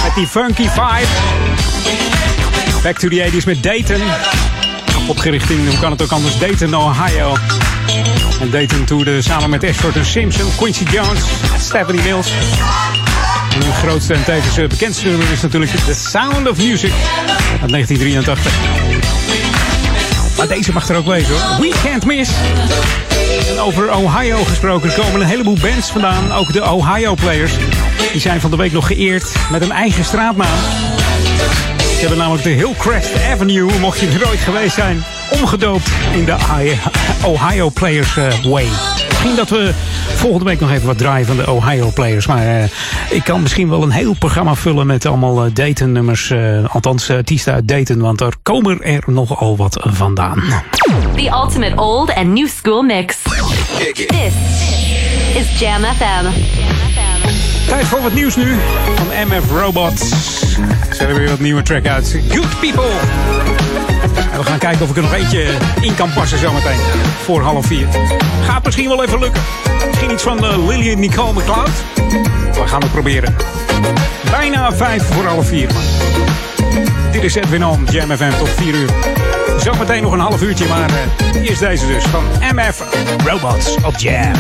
Met die funky vibe. Back to the 80s met Dayton. Opgericht in, hoe kan het ook anders, Dayton, Ohio. En Dayton toerde samen met Ashford Simpson, Quincy Jones, Stephanie Mills. En hun grootste en tevens eh, bekendste nummer is natuurlijk The Sound of Music uit 1983. Maar deze mag er ook wezen hoor. We Can't Miss. En over Ohio gesproken, komen een heleboel bands vandaan. Ook de Ohio Players. Die zijn van de week nog geëerd met een eigen straatnaam. Ze hebben namelijk de Hillcrest Avenue, mocht je er ooit geweest zijn, omgedoopt in de Ohio Players eh, Way. Misschien dat we volgende week nog even wat draaien van de Ohio Players. Maar eh, ik kan misschien wel een heel programma vullen met allemaal eh, Dayton-nummers. eh, althans, artiesten uit Dayton, want er komen er nogal wat vandaan. The ultimate old and new school mix. This is Jam FM. Tijd voor wat nieuws nu van MF Robots. Ze hebben weer wat nieuwe track uit. Good People. En we gaan kijken of ik er nog eentje in kan passen zometeen. Voor half vier. Gaat misschien wel even lukken. Misschien iets van Lily en Nicole McLeod. We gaan het proberen. Bijna vijf voor half vier. Dit is Edwin On, Jam FM tot vier uur. Zometeen nog een half uurtje, maar uh, eerst deze dus van MF Robots op Jam.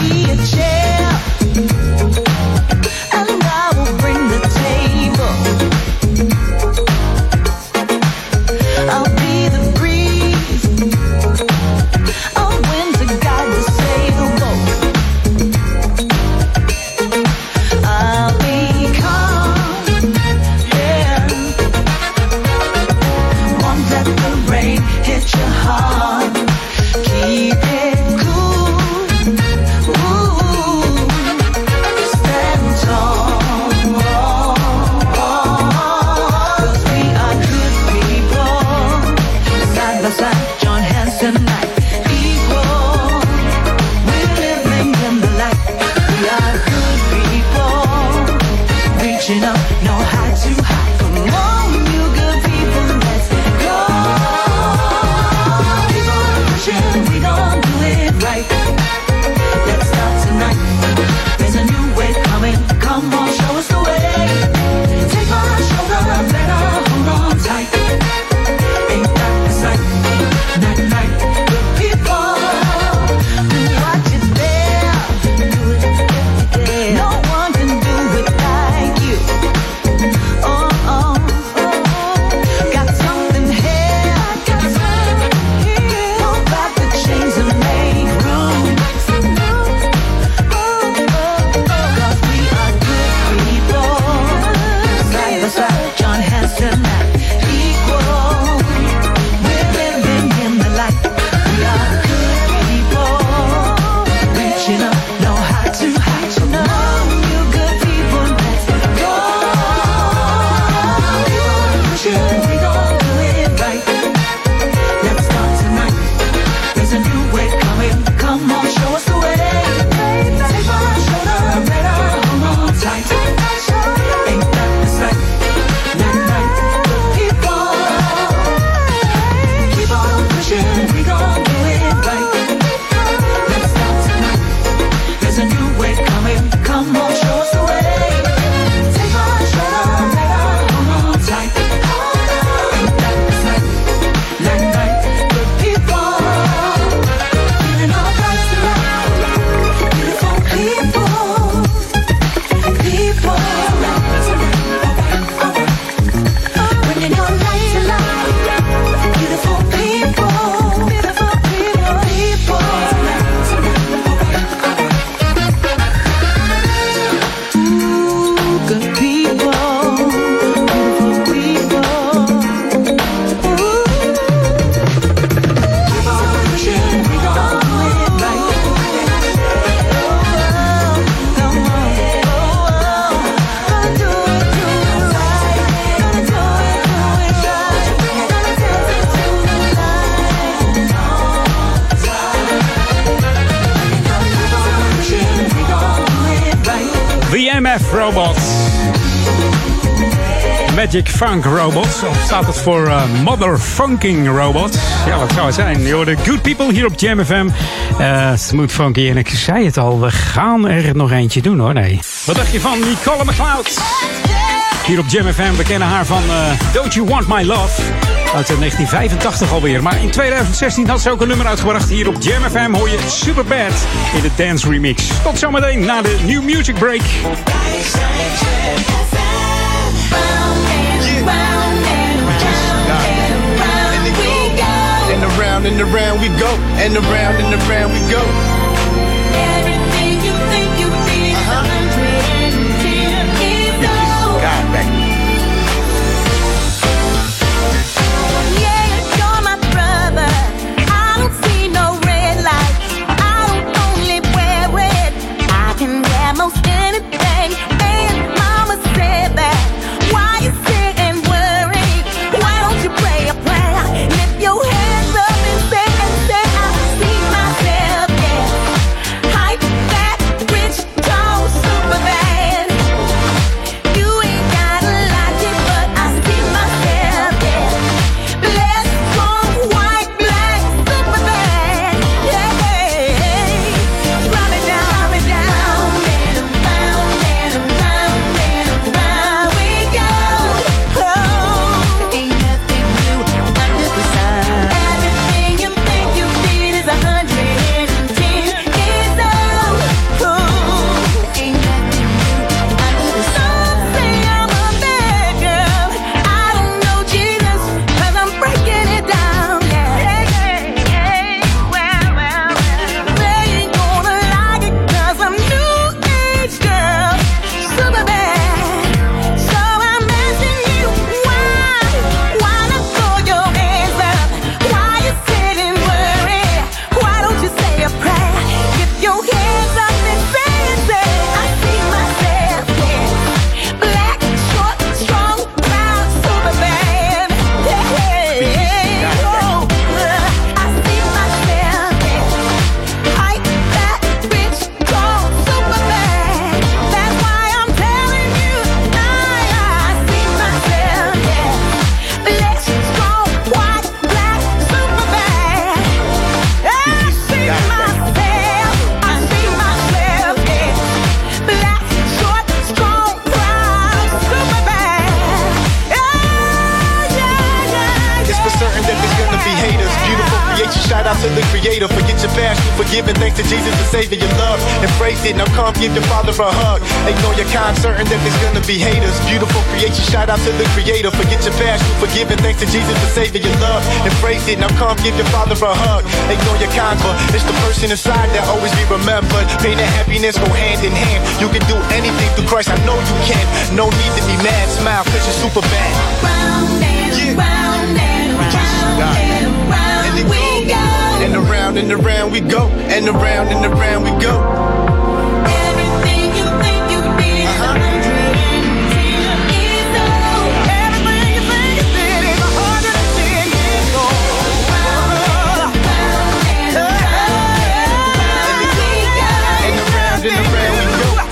Magic Funk Robots. Of staat het voor eh, Mother Funking Robots? Ja, wat zou het zijn? Je hoorde Good People hier op Jam FM. Eh, smooth Funky. En ik zei het al, we gaan er nog eentje doen hoor. Nee. Wat dacht je van Nicole McLeod? Hier op Jam FM. We kennen haar van eh, Don't You Want My Love. Uit eh, 1985 alweer. Maar in 2016 had ze ook een nummer uitgebracht. Hier op Jam FM hoor je Superbad in de dance remix. Tot zometeen na de New Music Break. And around we go, and around and around we go. saving it, now come give your father a hug. Ignore your kind, certain that there's gonna be haters. Beautiful creation, shout out to the creator. Forget your past, you forgive and thanks to Jesus the Savior you love. Embrace it, now come give your father a hug. Ignore your kind, but it's the person inside that always be remembered. Pain and happiness go hand in hand. You can do anything through Christ, I know you can. No need to be mad, smile, cause you're super bad. And around and around we go, and around and around we go.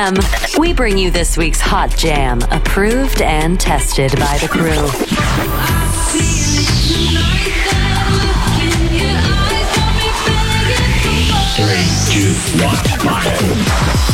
FM. We bring you this week's Hot Jam, approved and tested by the crew. Three, two, one, fire.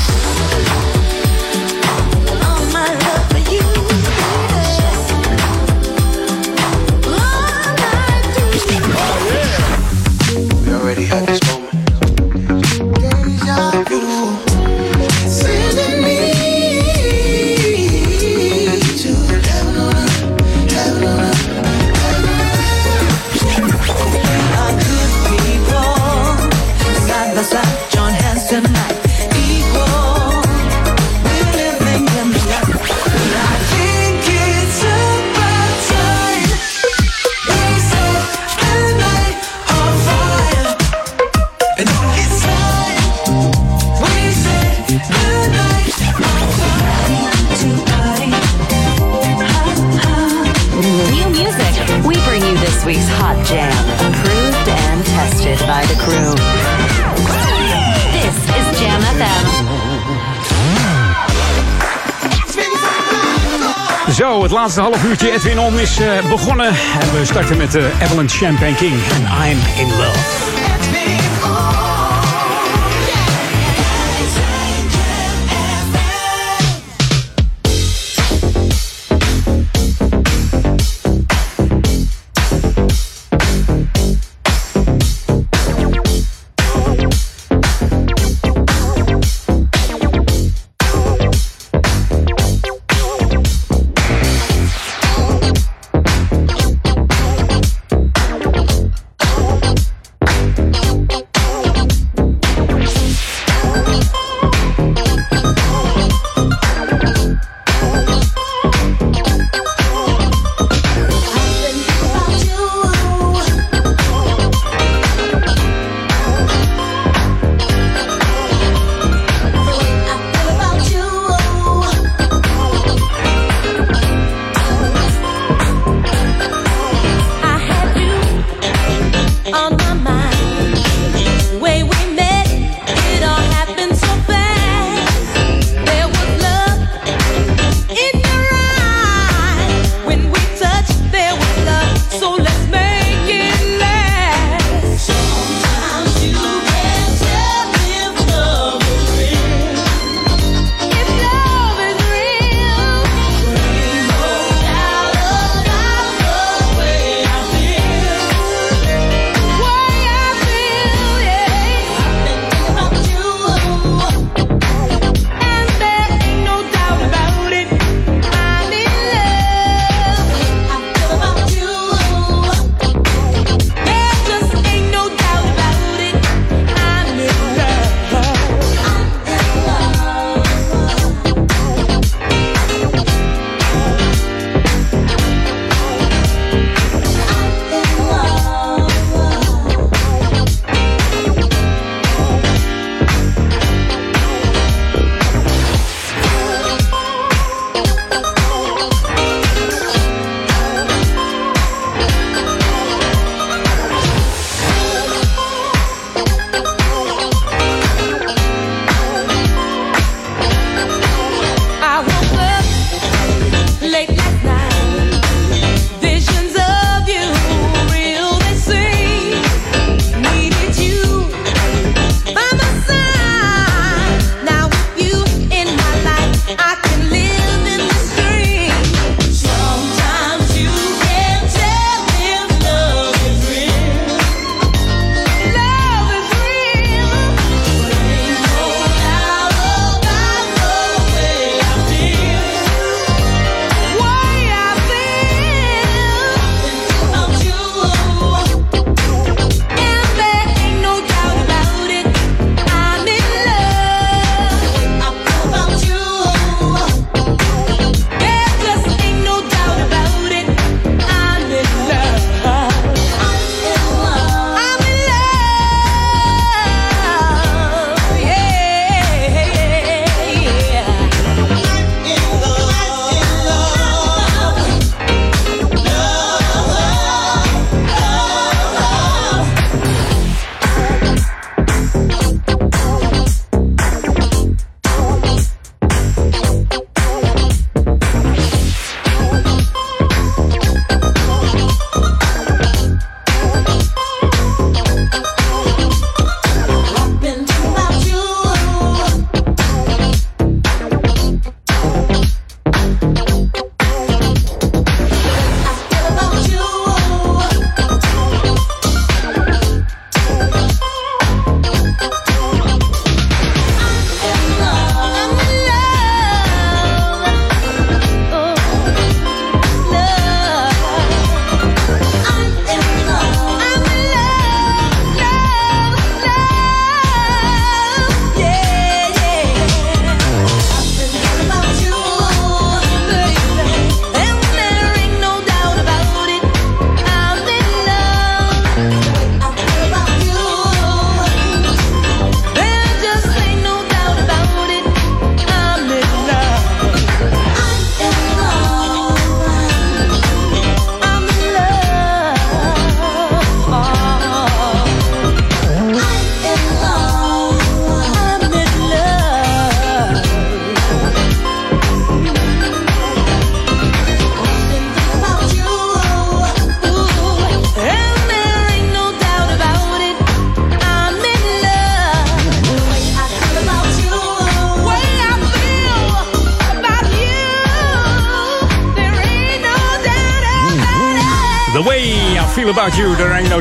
Laatste half uurtje Edwin On is eh, begonnen. En we starten met uh, Evelyn Champagne King en I'm in Love.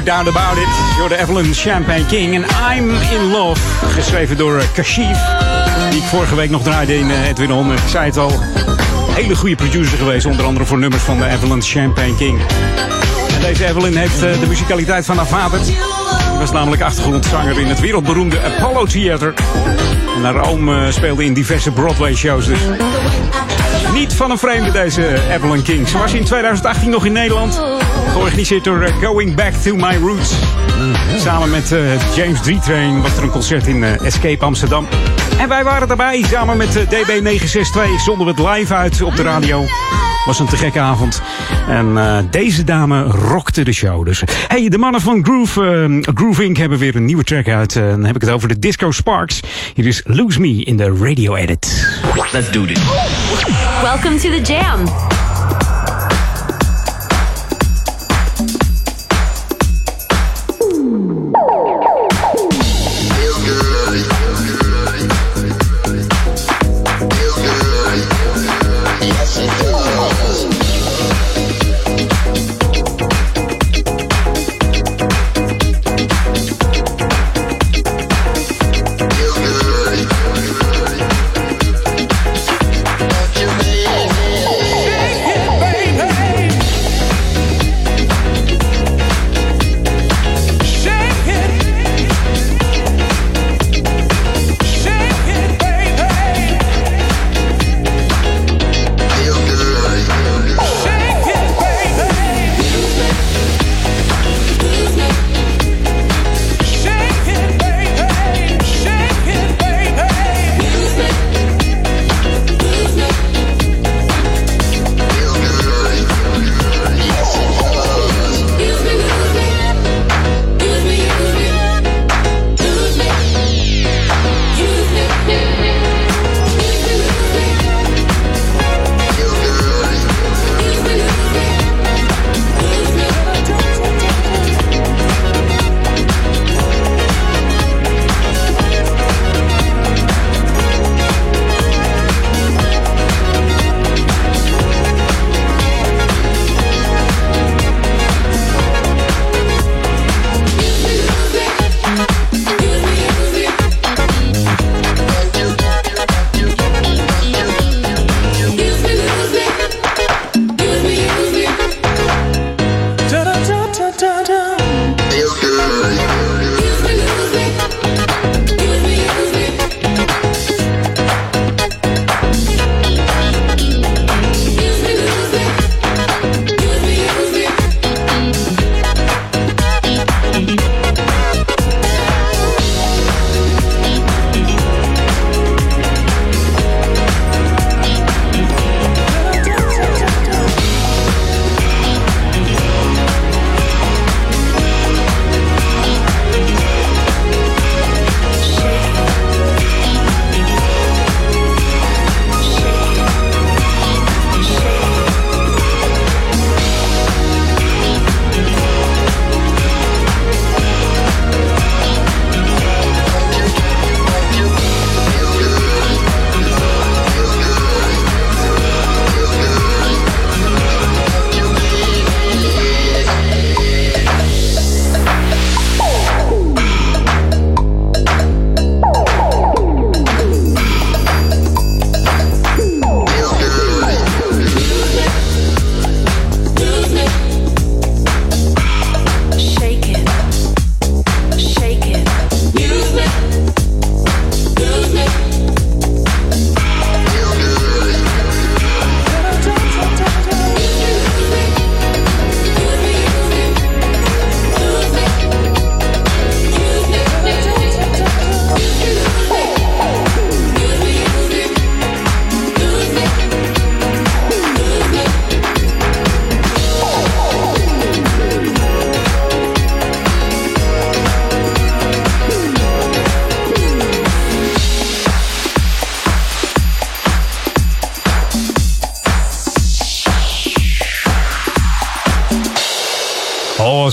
Doubt about it. You're the Evelyn Champagne King. En I'm in love. Geschreven door eh, Kashif. Die ik vorige week nog draaide in eh, Edwin On. Ik zei het al. Hele goede producer geweest. Onder andere voor nummers van de Evelyn Champagne King. En deze Evelyn heeft eh, de muzikaliteit van haar vader. Die was namelijk achtergrondzanger in het wereldberoemde Apollo Theater. En haar oom speelde in diverse Broadway-shows. Dus niet van een vreemde deze Evelyn King. Ze was in 2018 nog in Nederland. Georganiseerd door eh, Going Back to My Roots. Samen met eh, James D-Train was er een concert in eh, Escape Amsterdam. En wij waren erbij samen met eh, DB962. Zonden we het live uit op de radio. Was een te gekke avond. En eh, deze dame rockte de show. Dus hey, de mannen van Groove, eh, Groove Inc. hebben weer een nieuwe track uit. Dan heb ik het over de Disco Sparks. Hier is Lose Me in de radio edit. Let's do this. Welcome to the Jam.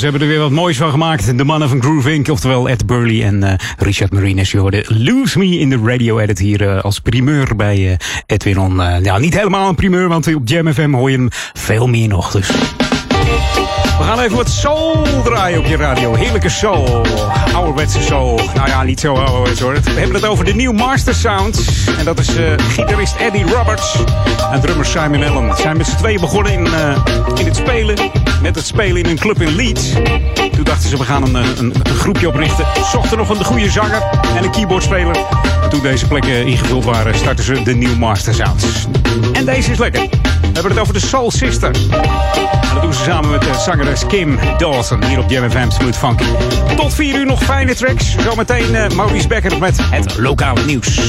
Ze hebben er weer wat moois van gemaakt. De mannen van Groove Inc. Oftewel Ed Burley en eh, Richard Marines. Je hoorde Lose Me in de radio edit hier eh, als primeur bij eh, Edwin ja, niet helemaal een primeur, want op Jam FM hoor je hem veel meer nog. Dus. Gaan even wat soul draaien op je radio. Heerlijke soul. Ouderwetse soul. Nou ja, niet zo ouderwets hoor. We hebben het over de New Master Sound. En dat is eh, gitarist Eddie Roberts en drummer Simon Allen. Ze zijn met z'n tweeën begonnen in, eh, in het spelen. Met het spelen in een club in Leeds. Toen dachten ze, we gaan een, een, een groepje oprichten. Zochten nog een goede zanger en een keyboardspeler. En toen deze plekken ingevuld waren, startten ze de New Master Sound. En deze is lekker. We hebben het over de Soul Sister. En dat doen ze samen met de zangeres Kim Dawson hier op Jam Smooth Funky. Tot 4 uur nog fijne tracks. Zometeen eh, Maurice Becker met het lokale nieuws.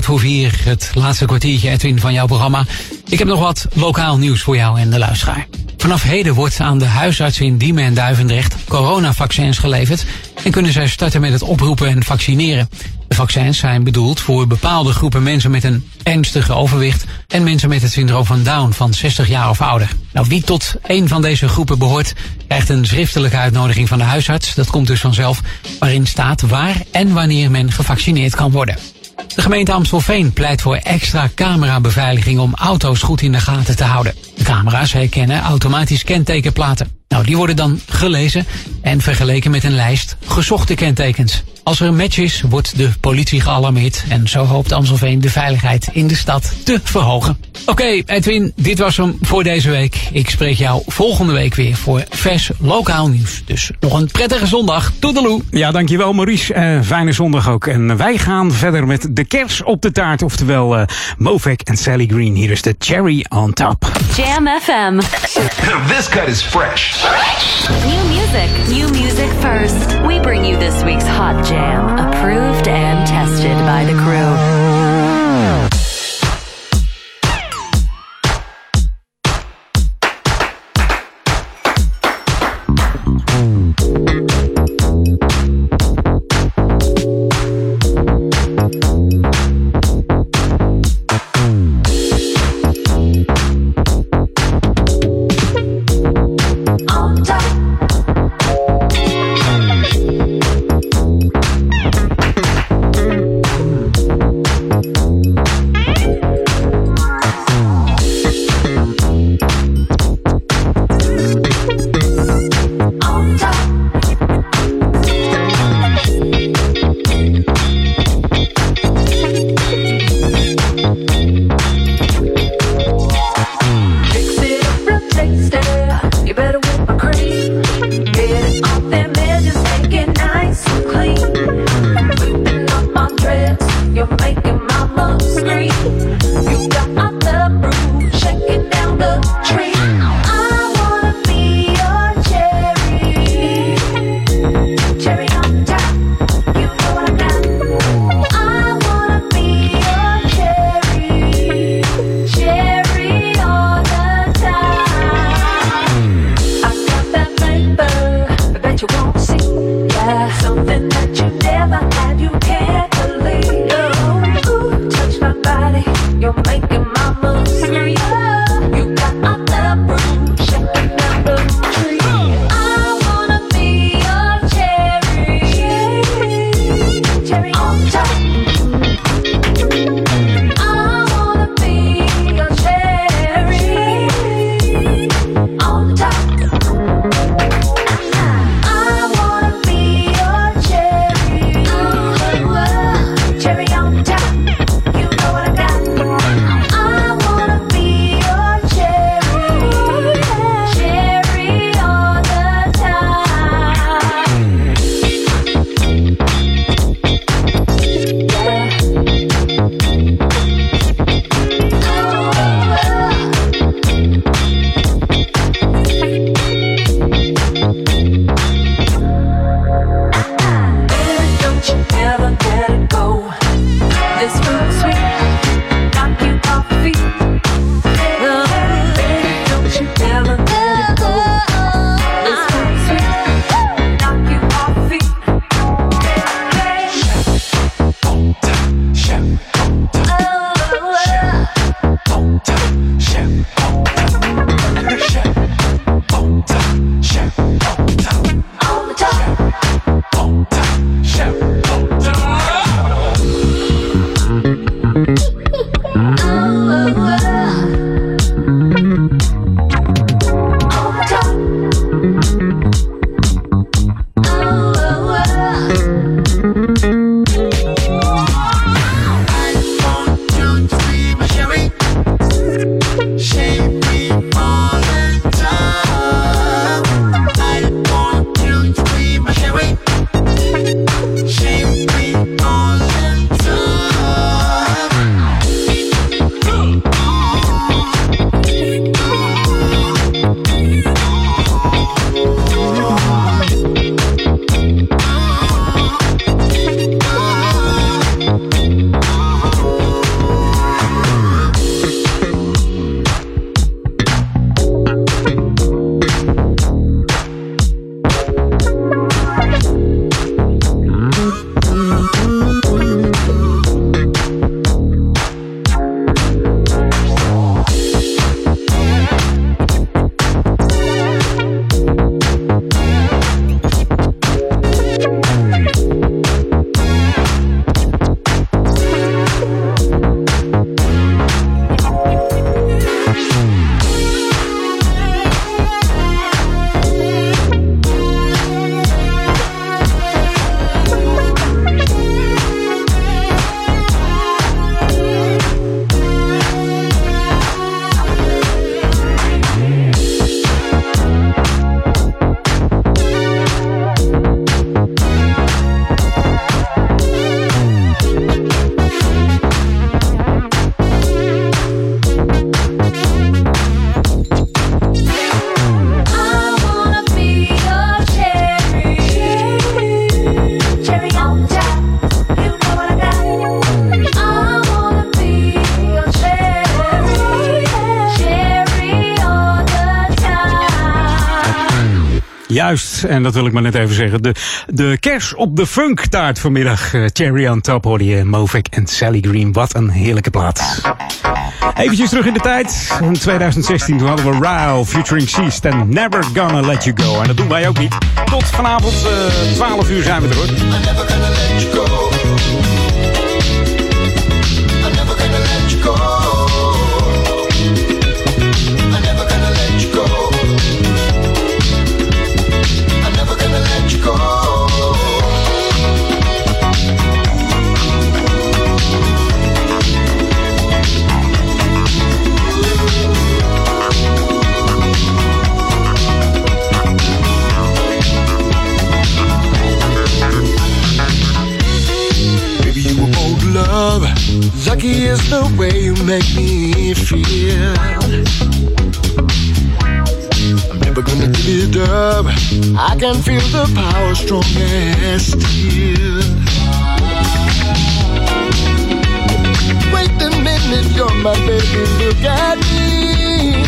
Kwart voor vier, het laatste kwartiertje Edwin van jouw programma. Ik heb nog wat lokaal nieuws voor jou en de luisteraar. Vanaf heden wordt aan de huisartsen in Diemen en Duivendrecht coronavaccins geleverd en kunnen zij starten met het oproepen en vaccineren. De vaccins zijn bedoeld voor bepaalde groepen mensen met een ernstige overwicht en mensen met het syndroom van Down van 60 jaar of ouder. Nou, wie tot een van deze groepen behoort, krijgt een schriftelijke uitnodiging van de huisarts. Dat komt dus vanzelf, waarin staat waar en wanneer men gevaccineerd kan worden. De gemeente Amstelveen pleit voor extra camerabeveiliging om auto's goed in de gaten te houden. De camera's herkennen automatisch kentekenplaten. Nou, die worden dan gelezen en vergeleken met een lijst gezochte kentekens. Als er een match is, wordt de politie gealarmeerd en zo hoopt Amstelveen de veiligheid in de stad te verhogen. Oké, Edwin, dit was hem voor deze week. Ik spreek jou volgende week weer voor vers lokaal nieuws. Dus nog een prettige zondag. Toedeloe. Ja, dankjewel Maurice. Eh, fijne zondag ook. En wij gaan verder met de kers op de taart. Oftewel eh Movek en Sally Green. Hier is de cherry on top. Jam FM. This cut is fresh. New music, new music first. We bring you this week's Hot Jam, approved and tested by the crew. Dat wil ik maar net even zeggen. De, de kers op de funktaart vanmiddag. Eh, Cherry on top hoorde je Movic en Sally Green. Wat een heerlijke plaat. Eventjes terug in de tijd. In 2016 toen hadden we Ryle featuring Seast en Never Gonna Let You Go. En dat doen wij ook niet. Tot vanavond eh 12 uur zijn we er hoor. Lucky is the way you make me feel. I'm never gonna give it up. I can feel the power strong as steel. Wait a minute, you're my baby. Look at me.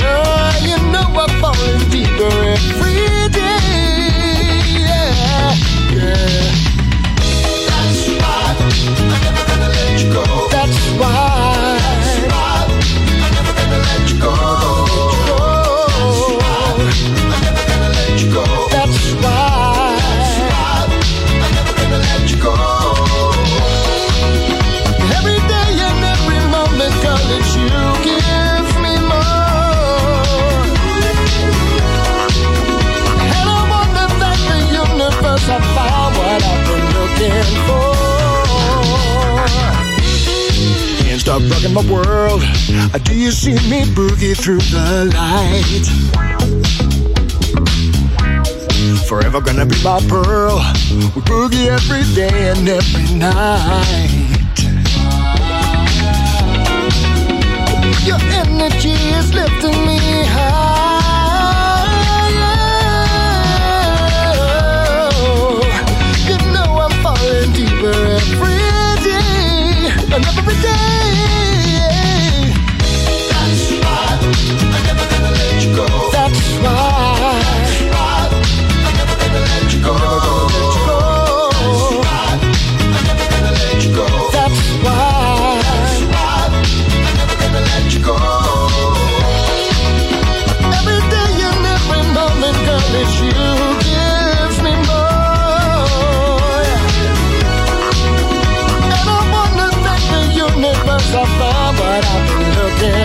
Oh, you know I'm falling deeper every stop rocking my world. Uh, Do you see me boogie through the light? Forever gonna be my pearl. We boogie every day and every night. Your energy is lifting me high. You know I'm falling deeper every day and every day.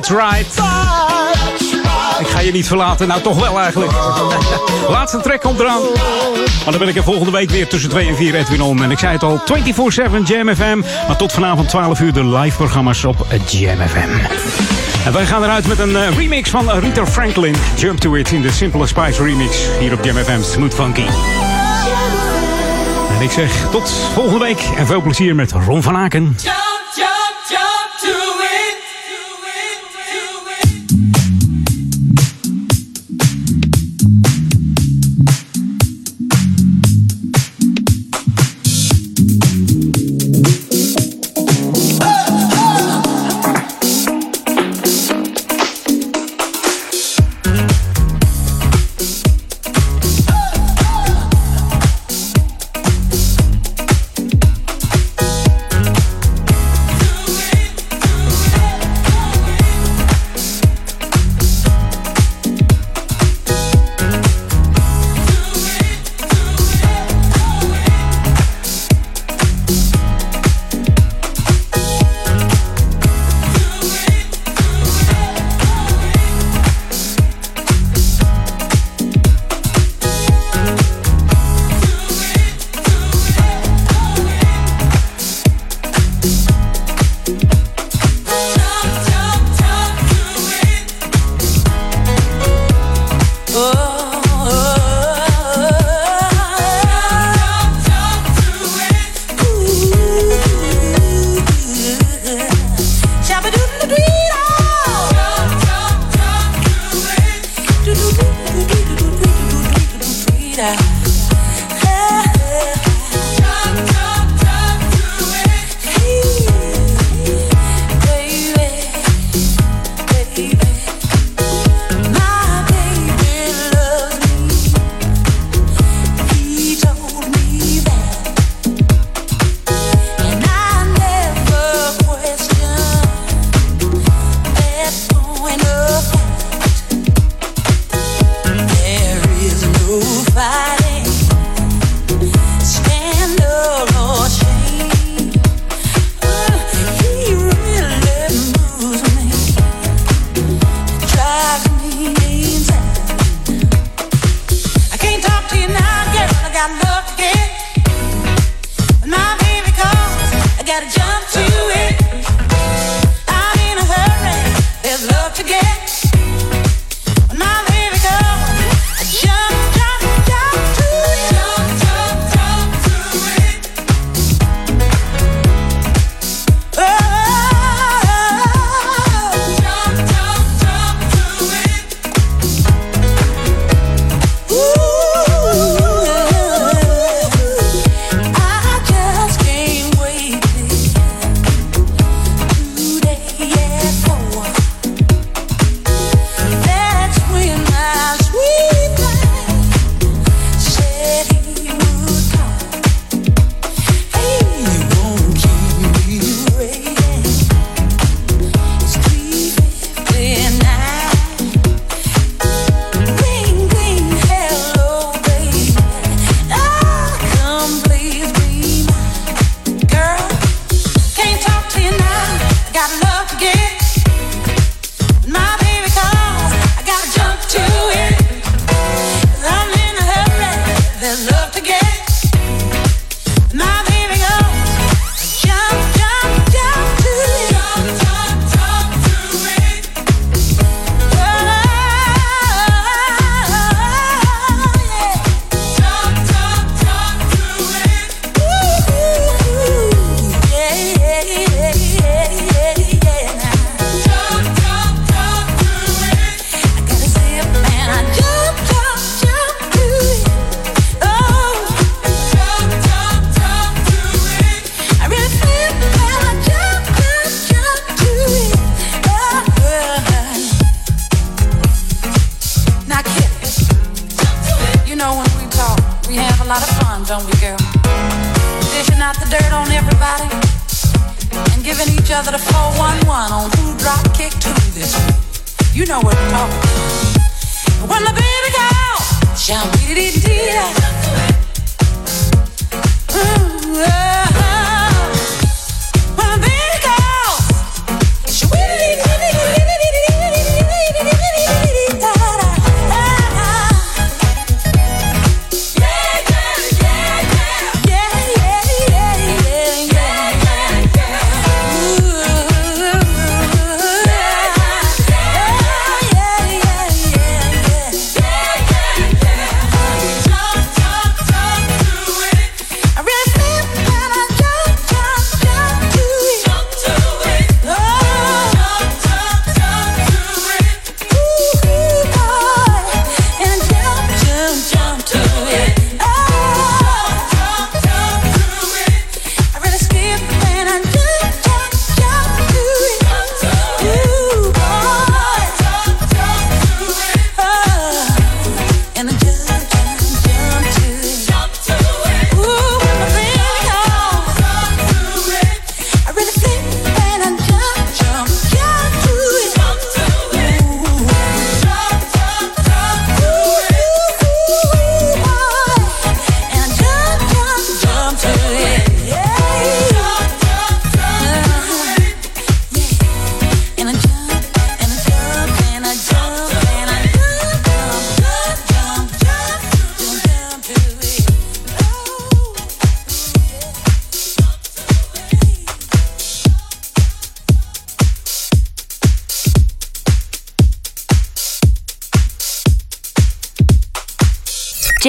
that's right. Ik ga je niet verlaten. Nou, toch wel eigenlijk. (laughs) Laatste track komt eraan. Maar dan ben ik er volgende week weer tussen 2 en 4 Edwin On. En ik zei het al, 24-7 Jam FM. Maar tot vanavond 12 uur de live programma's op Jam FM. En wij gaan eruit met een eh, remix van Rita Franklin. Jump to it in de Simple Spice remix. Hier op Jam FM Smooth Funky. En ik zeg tot volgende week. En veel plezier met Ron van Aken.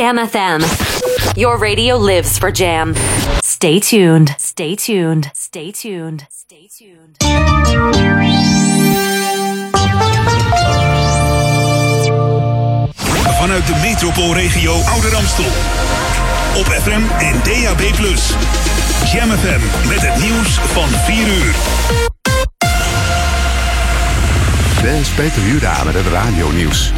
Jam FM. Your radio lives for Jam. Stay tuned. Stay tuned. Stay tuned. Stay tuned. Vanuit de metropoolregio Ouder Amstel. Op FM en DAB+. Jam FM met het nieuws van 4 uur. Is Peter Juda met het radionieuws.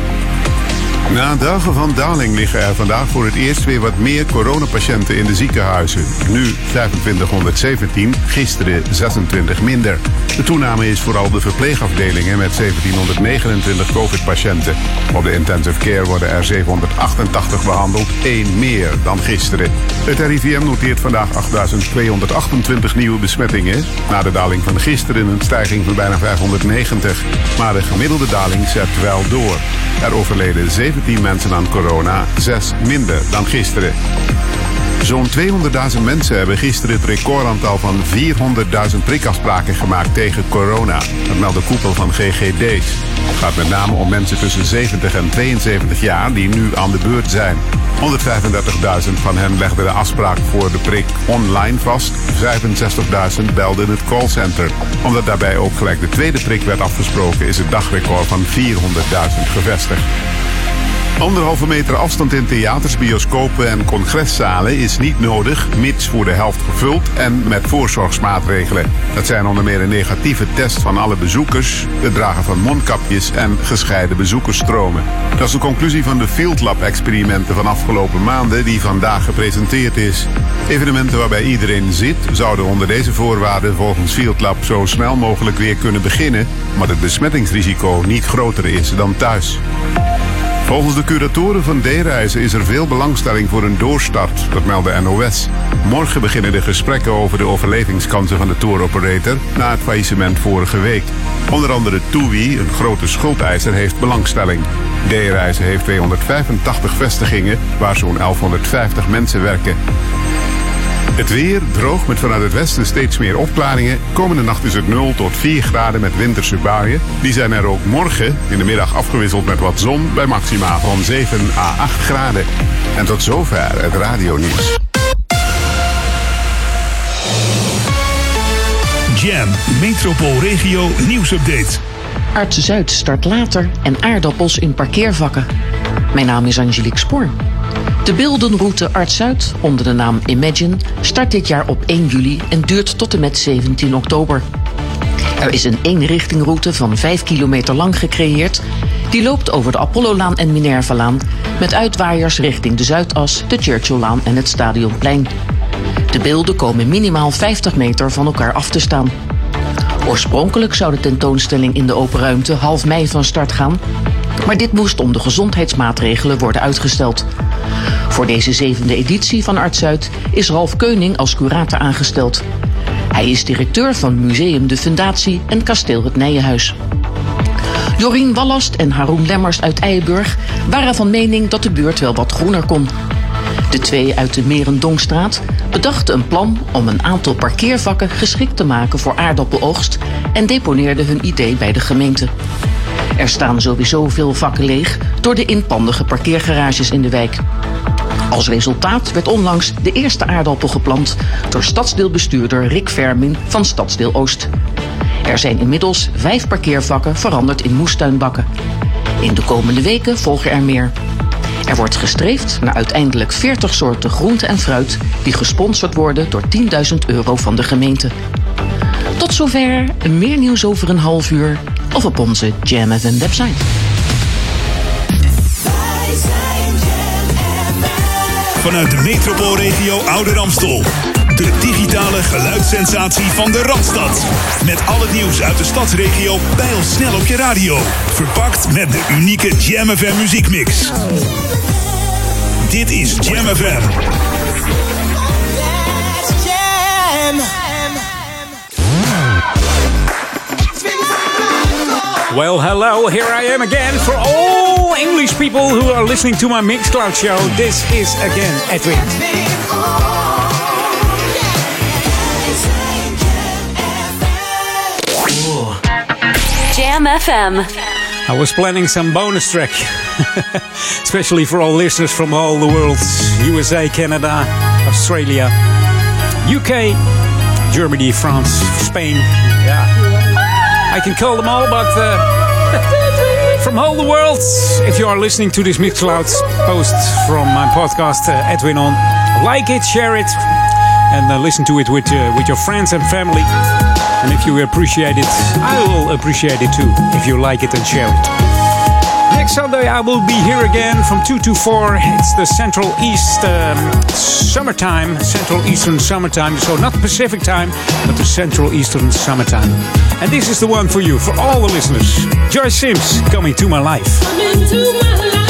Na dagen van daling liggen er vandaag voor het eerst weer wat meer coronapatiënten in de ziekenhuizen. Nu 2517, gisteren 26 minder. De toename is vooral de verpleegafdelingen met 1729 COVID-patiënten. Op de intensive care worden er 788 behandeld, één meer dan gisteren. Het RIVM noteert vandaag 8228 nieuwe besmettingen. Na de daling van gisteren een stijging van bijna 590. Maar de gemiddelde daling zet wel door. Er overleden 17 mensen aan corona, 6 minder dan gisteren. Zo'n 200.000 mensen hebben gisteren het recordaantal van 400.000 prikafspraken gemaakt tegen corona. Dat meldt koepel van GGD's. Het gaat met name om mensen tussen 70 en 72 jaar die nu aan de beurt zijn. 135.000 van hen legden de afspraak voor de prik online vast. 65.000 belden het callcenter. Omdat daarbij ook gelijk de tweede prik werd afgesproken, is het dagrecord van 400.000 gevestigd. Anderhalve meter afstand in theaters, bioscopen en congreszalen is niet nodig, mits voor de helft gevuld en met voorzorgsmaatregelen. Dat zijn onder meer een negatieve test van alle bezoekers, het dragen van mondkapjes en gescheiden bezoekersstromen. Dat is de conclusie van de Field Lab experimenten van afgelopen maanden die vandaag gepresenteerd is. Evenementen waarbij iedereen zit, zouden onder deze voorwaarden volgens Field Lab zo snel mogelijk weer kunnen beginnen, maar het besmettingsrisico niet groter is dan thuis. Volgens de curatoren van D-reizen is er veel belangstelling voor een doorstart, dat meldde NOS. Morgen beginnen de gesprekken over de overlevingskansen van de tour operator na het faillissement vorige week. Onder andere TUI, een grote schuldeiser, heeft belangstelling. D-reizen heeft 285 vestigingen waar zo'n 1150 mensen werken. Het weer droog met vanuit het westen steeds meer opklaringen. Komende nacht is het 0 tot 4 graden met winterse buien. Die zijn er ook morgen in de middag afgewisseld met wat zon bij maxima van 7 à 8 graden. En tot zover het radionieuws. Jam, metropoolregio nieuwsupdate. Arts Zuid start later en aardappels in parkeervakken. Mijn naam is Angelique Spoor. De beeldenroute Arts Zuid, onder de naam Imagine, start dit jaar op 1 juli en duurt tot en met 17 oktober. Er is een eenrichtingroute van 5 kilometer lang gecreëerd. Die loopt over de Apollolaan en Minervalaan met uitwaaiers richting de Zuidas, de Churchilllaan en het Stadionplein. De beelden komen minimaal 50 meter van elkaar af te staan. Oorspronkelijk zou de tentoonstelling in de open ruimte half mei van start gaan, maar dit moest om de gezondheidsmaatregelen worden uitgesteld. Voor deze zevende editie van Arts Zuid is Ralf Keuning als curator aangesteld. Hij is directeur van Museum de Fundatie en Kasteel het Nijenhuis. Jorien Wallast en Haroon Lemmers uit Eiburg waren van mening dat de buurt wel wat groener kon. De twee uit de Merendongstraat bedachten een plan om een aantal parkeervakken geschikt te maken voor aardappeloogst en deponeerden hun idee bij de gemeente. Er staan sowieso veel vakken leeg door de inpandige parkeergarages in de wijk. Als resultaat werd onlangs de eerste aardappel geplant door stadsdeelbestuurder Rick Vermin van Stadsdeel Oost. Er zijn inmiddels vijf parkeervakken veranderd in moestuinbakken. In de komende weken volgen er meer. Er wordt gestreefd naar uiteindelijk 40 soorten groente en fruit die gesponsord worden door 10.000 euro van de gemeente. Tot zover, meer nieuws over een half uur of op onze Jam website. Vanuit de metropoolregio Ouder Amstel. De digitale geluidssensatie van de Randstad. Met al het nieuws uit de stadsregio pijl snel op je radio. Verpakt met de unieke Jam FM muziekmix. Dit is Jam. Well, hello, here I am again for all English people who are listening to my Mixcloud show. This is again Edwin. Jam FM. I was planning some bonus track, (laughs) especially for all listeners from all the world USA, Canada, Australia, UK, Germany, France, Spain. Yeah. I can call them all, but uh, (laughs) from all the world, if you are listening to this Mixcloud post from my podcast, uh, Edwin on, like it, share it, and uh, listen to it with, uh, with your friends and family. And if you appreciate it, I will appreciate it too, if you like it and share it. Next Sunday, I will be here again from 2 to 4. It's the Central East um, summertime, Central Eastern summertime. So not Pacific time, but the Central Eastern summertime. And this is the one for you, for all the listeners. Joyce Sims, coming to my life.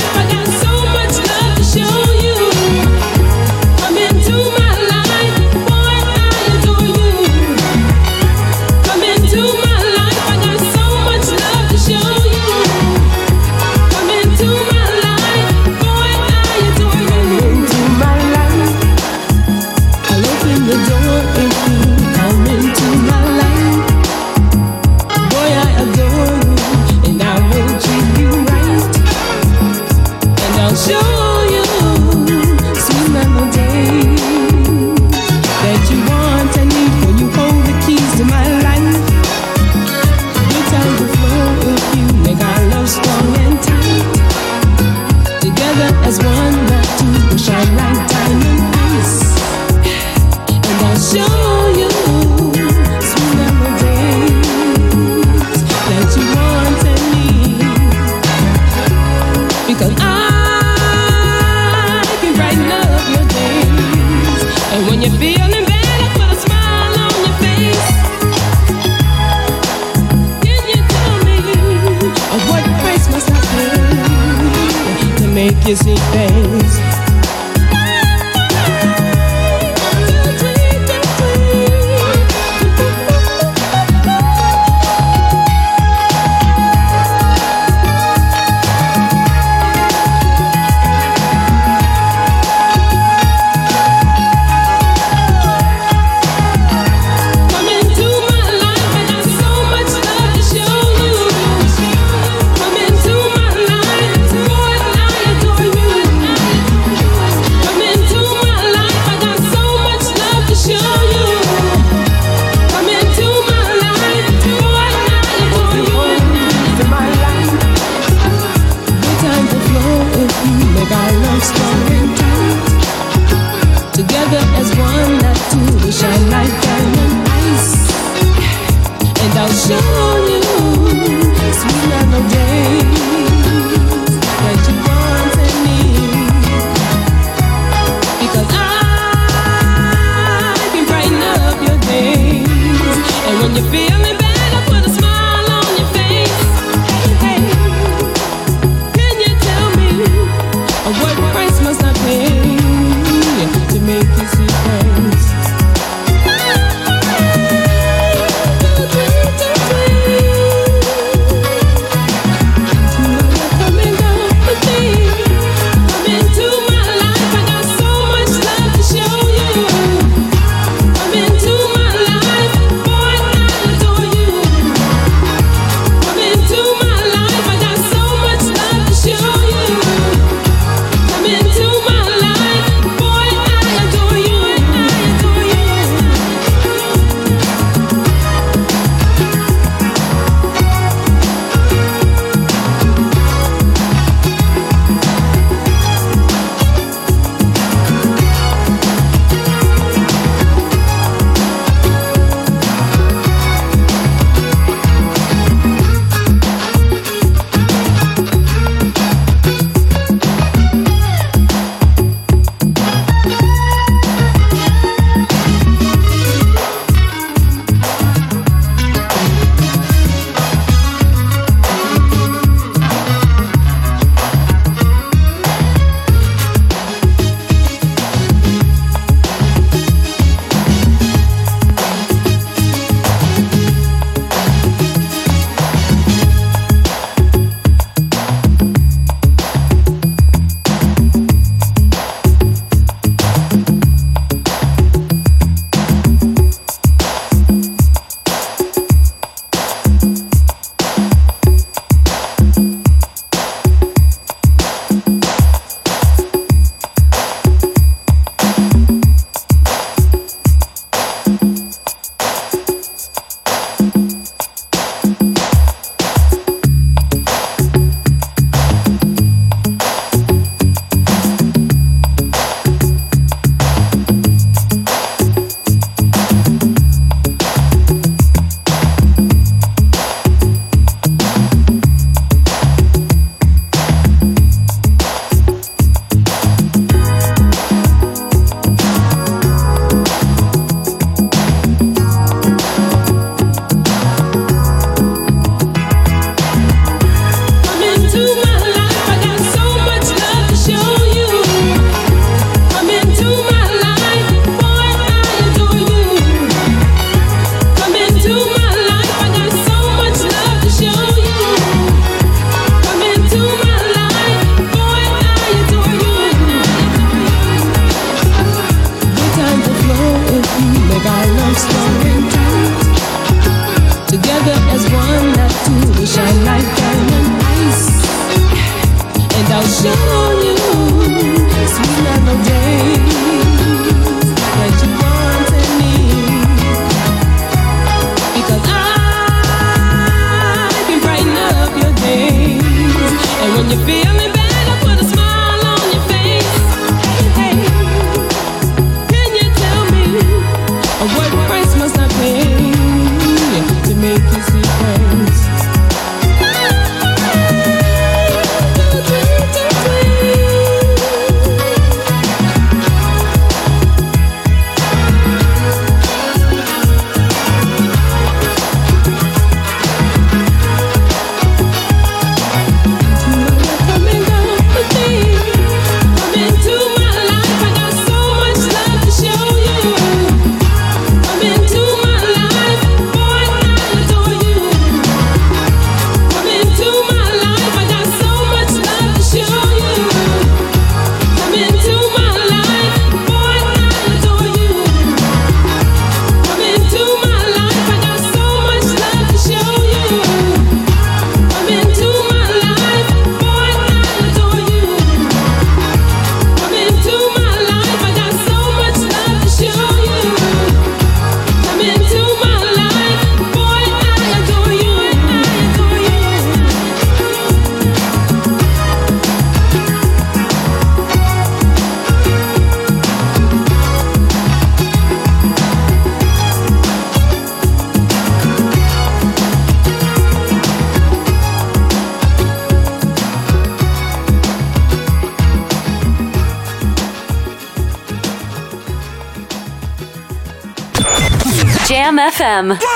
FM. Oh.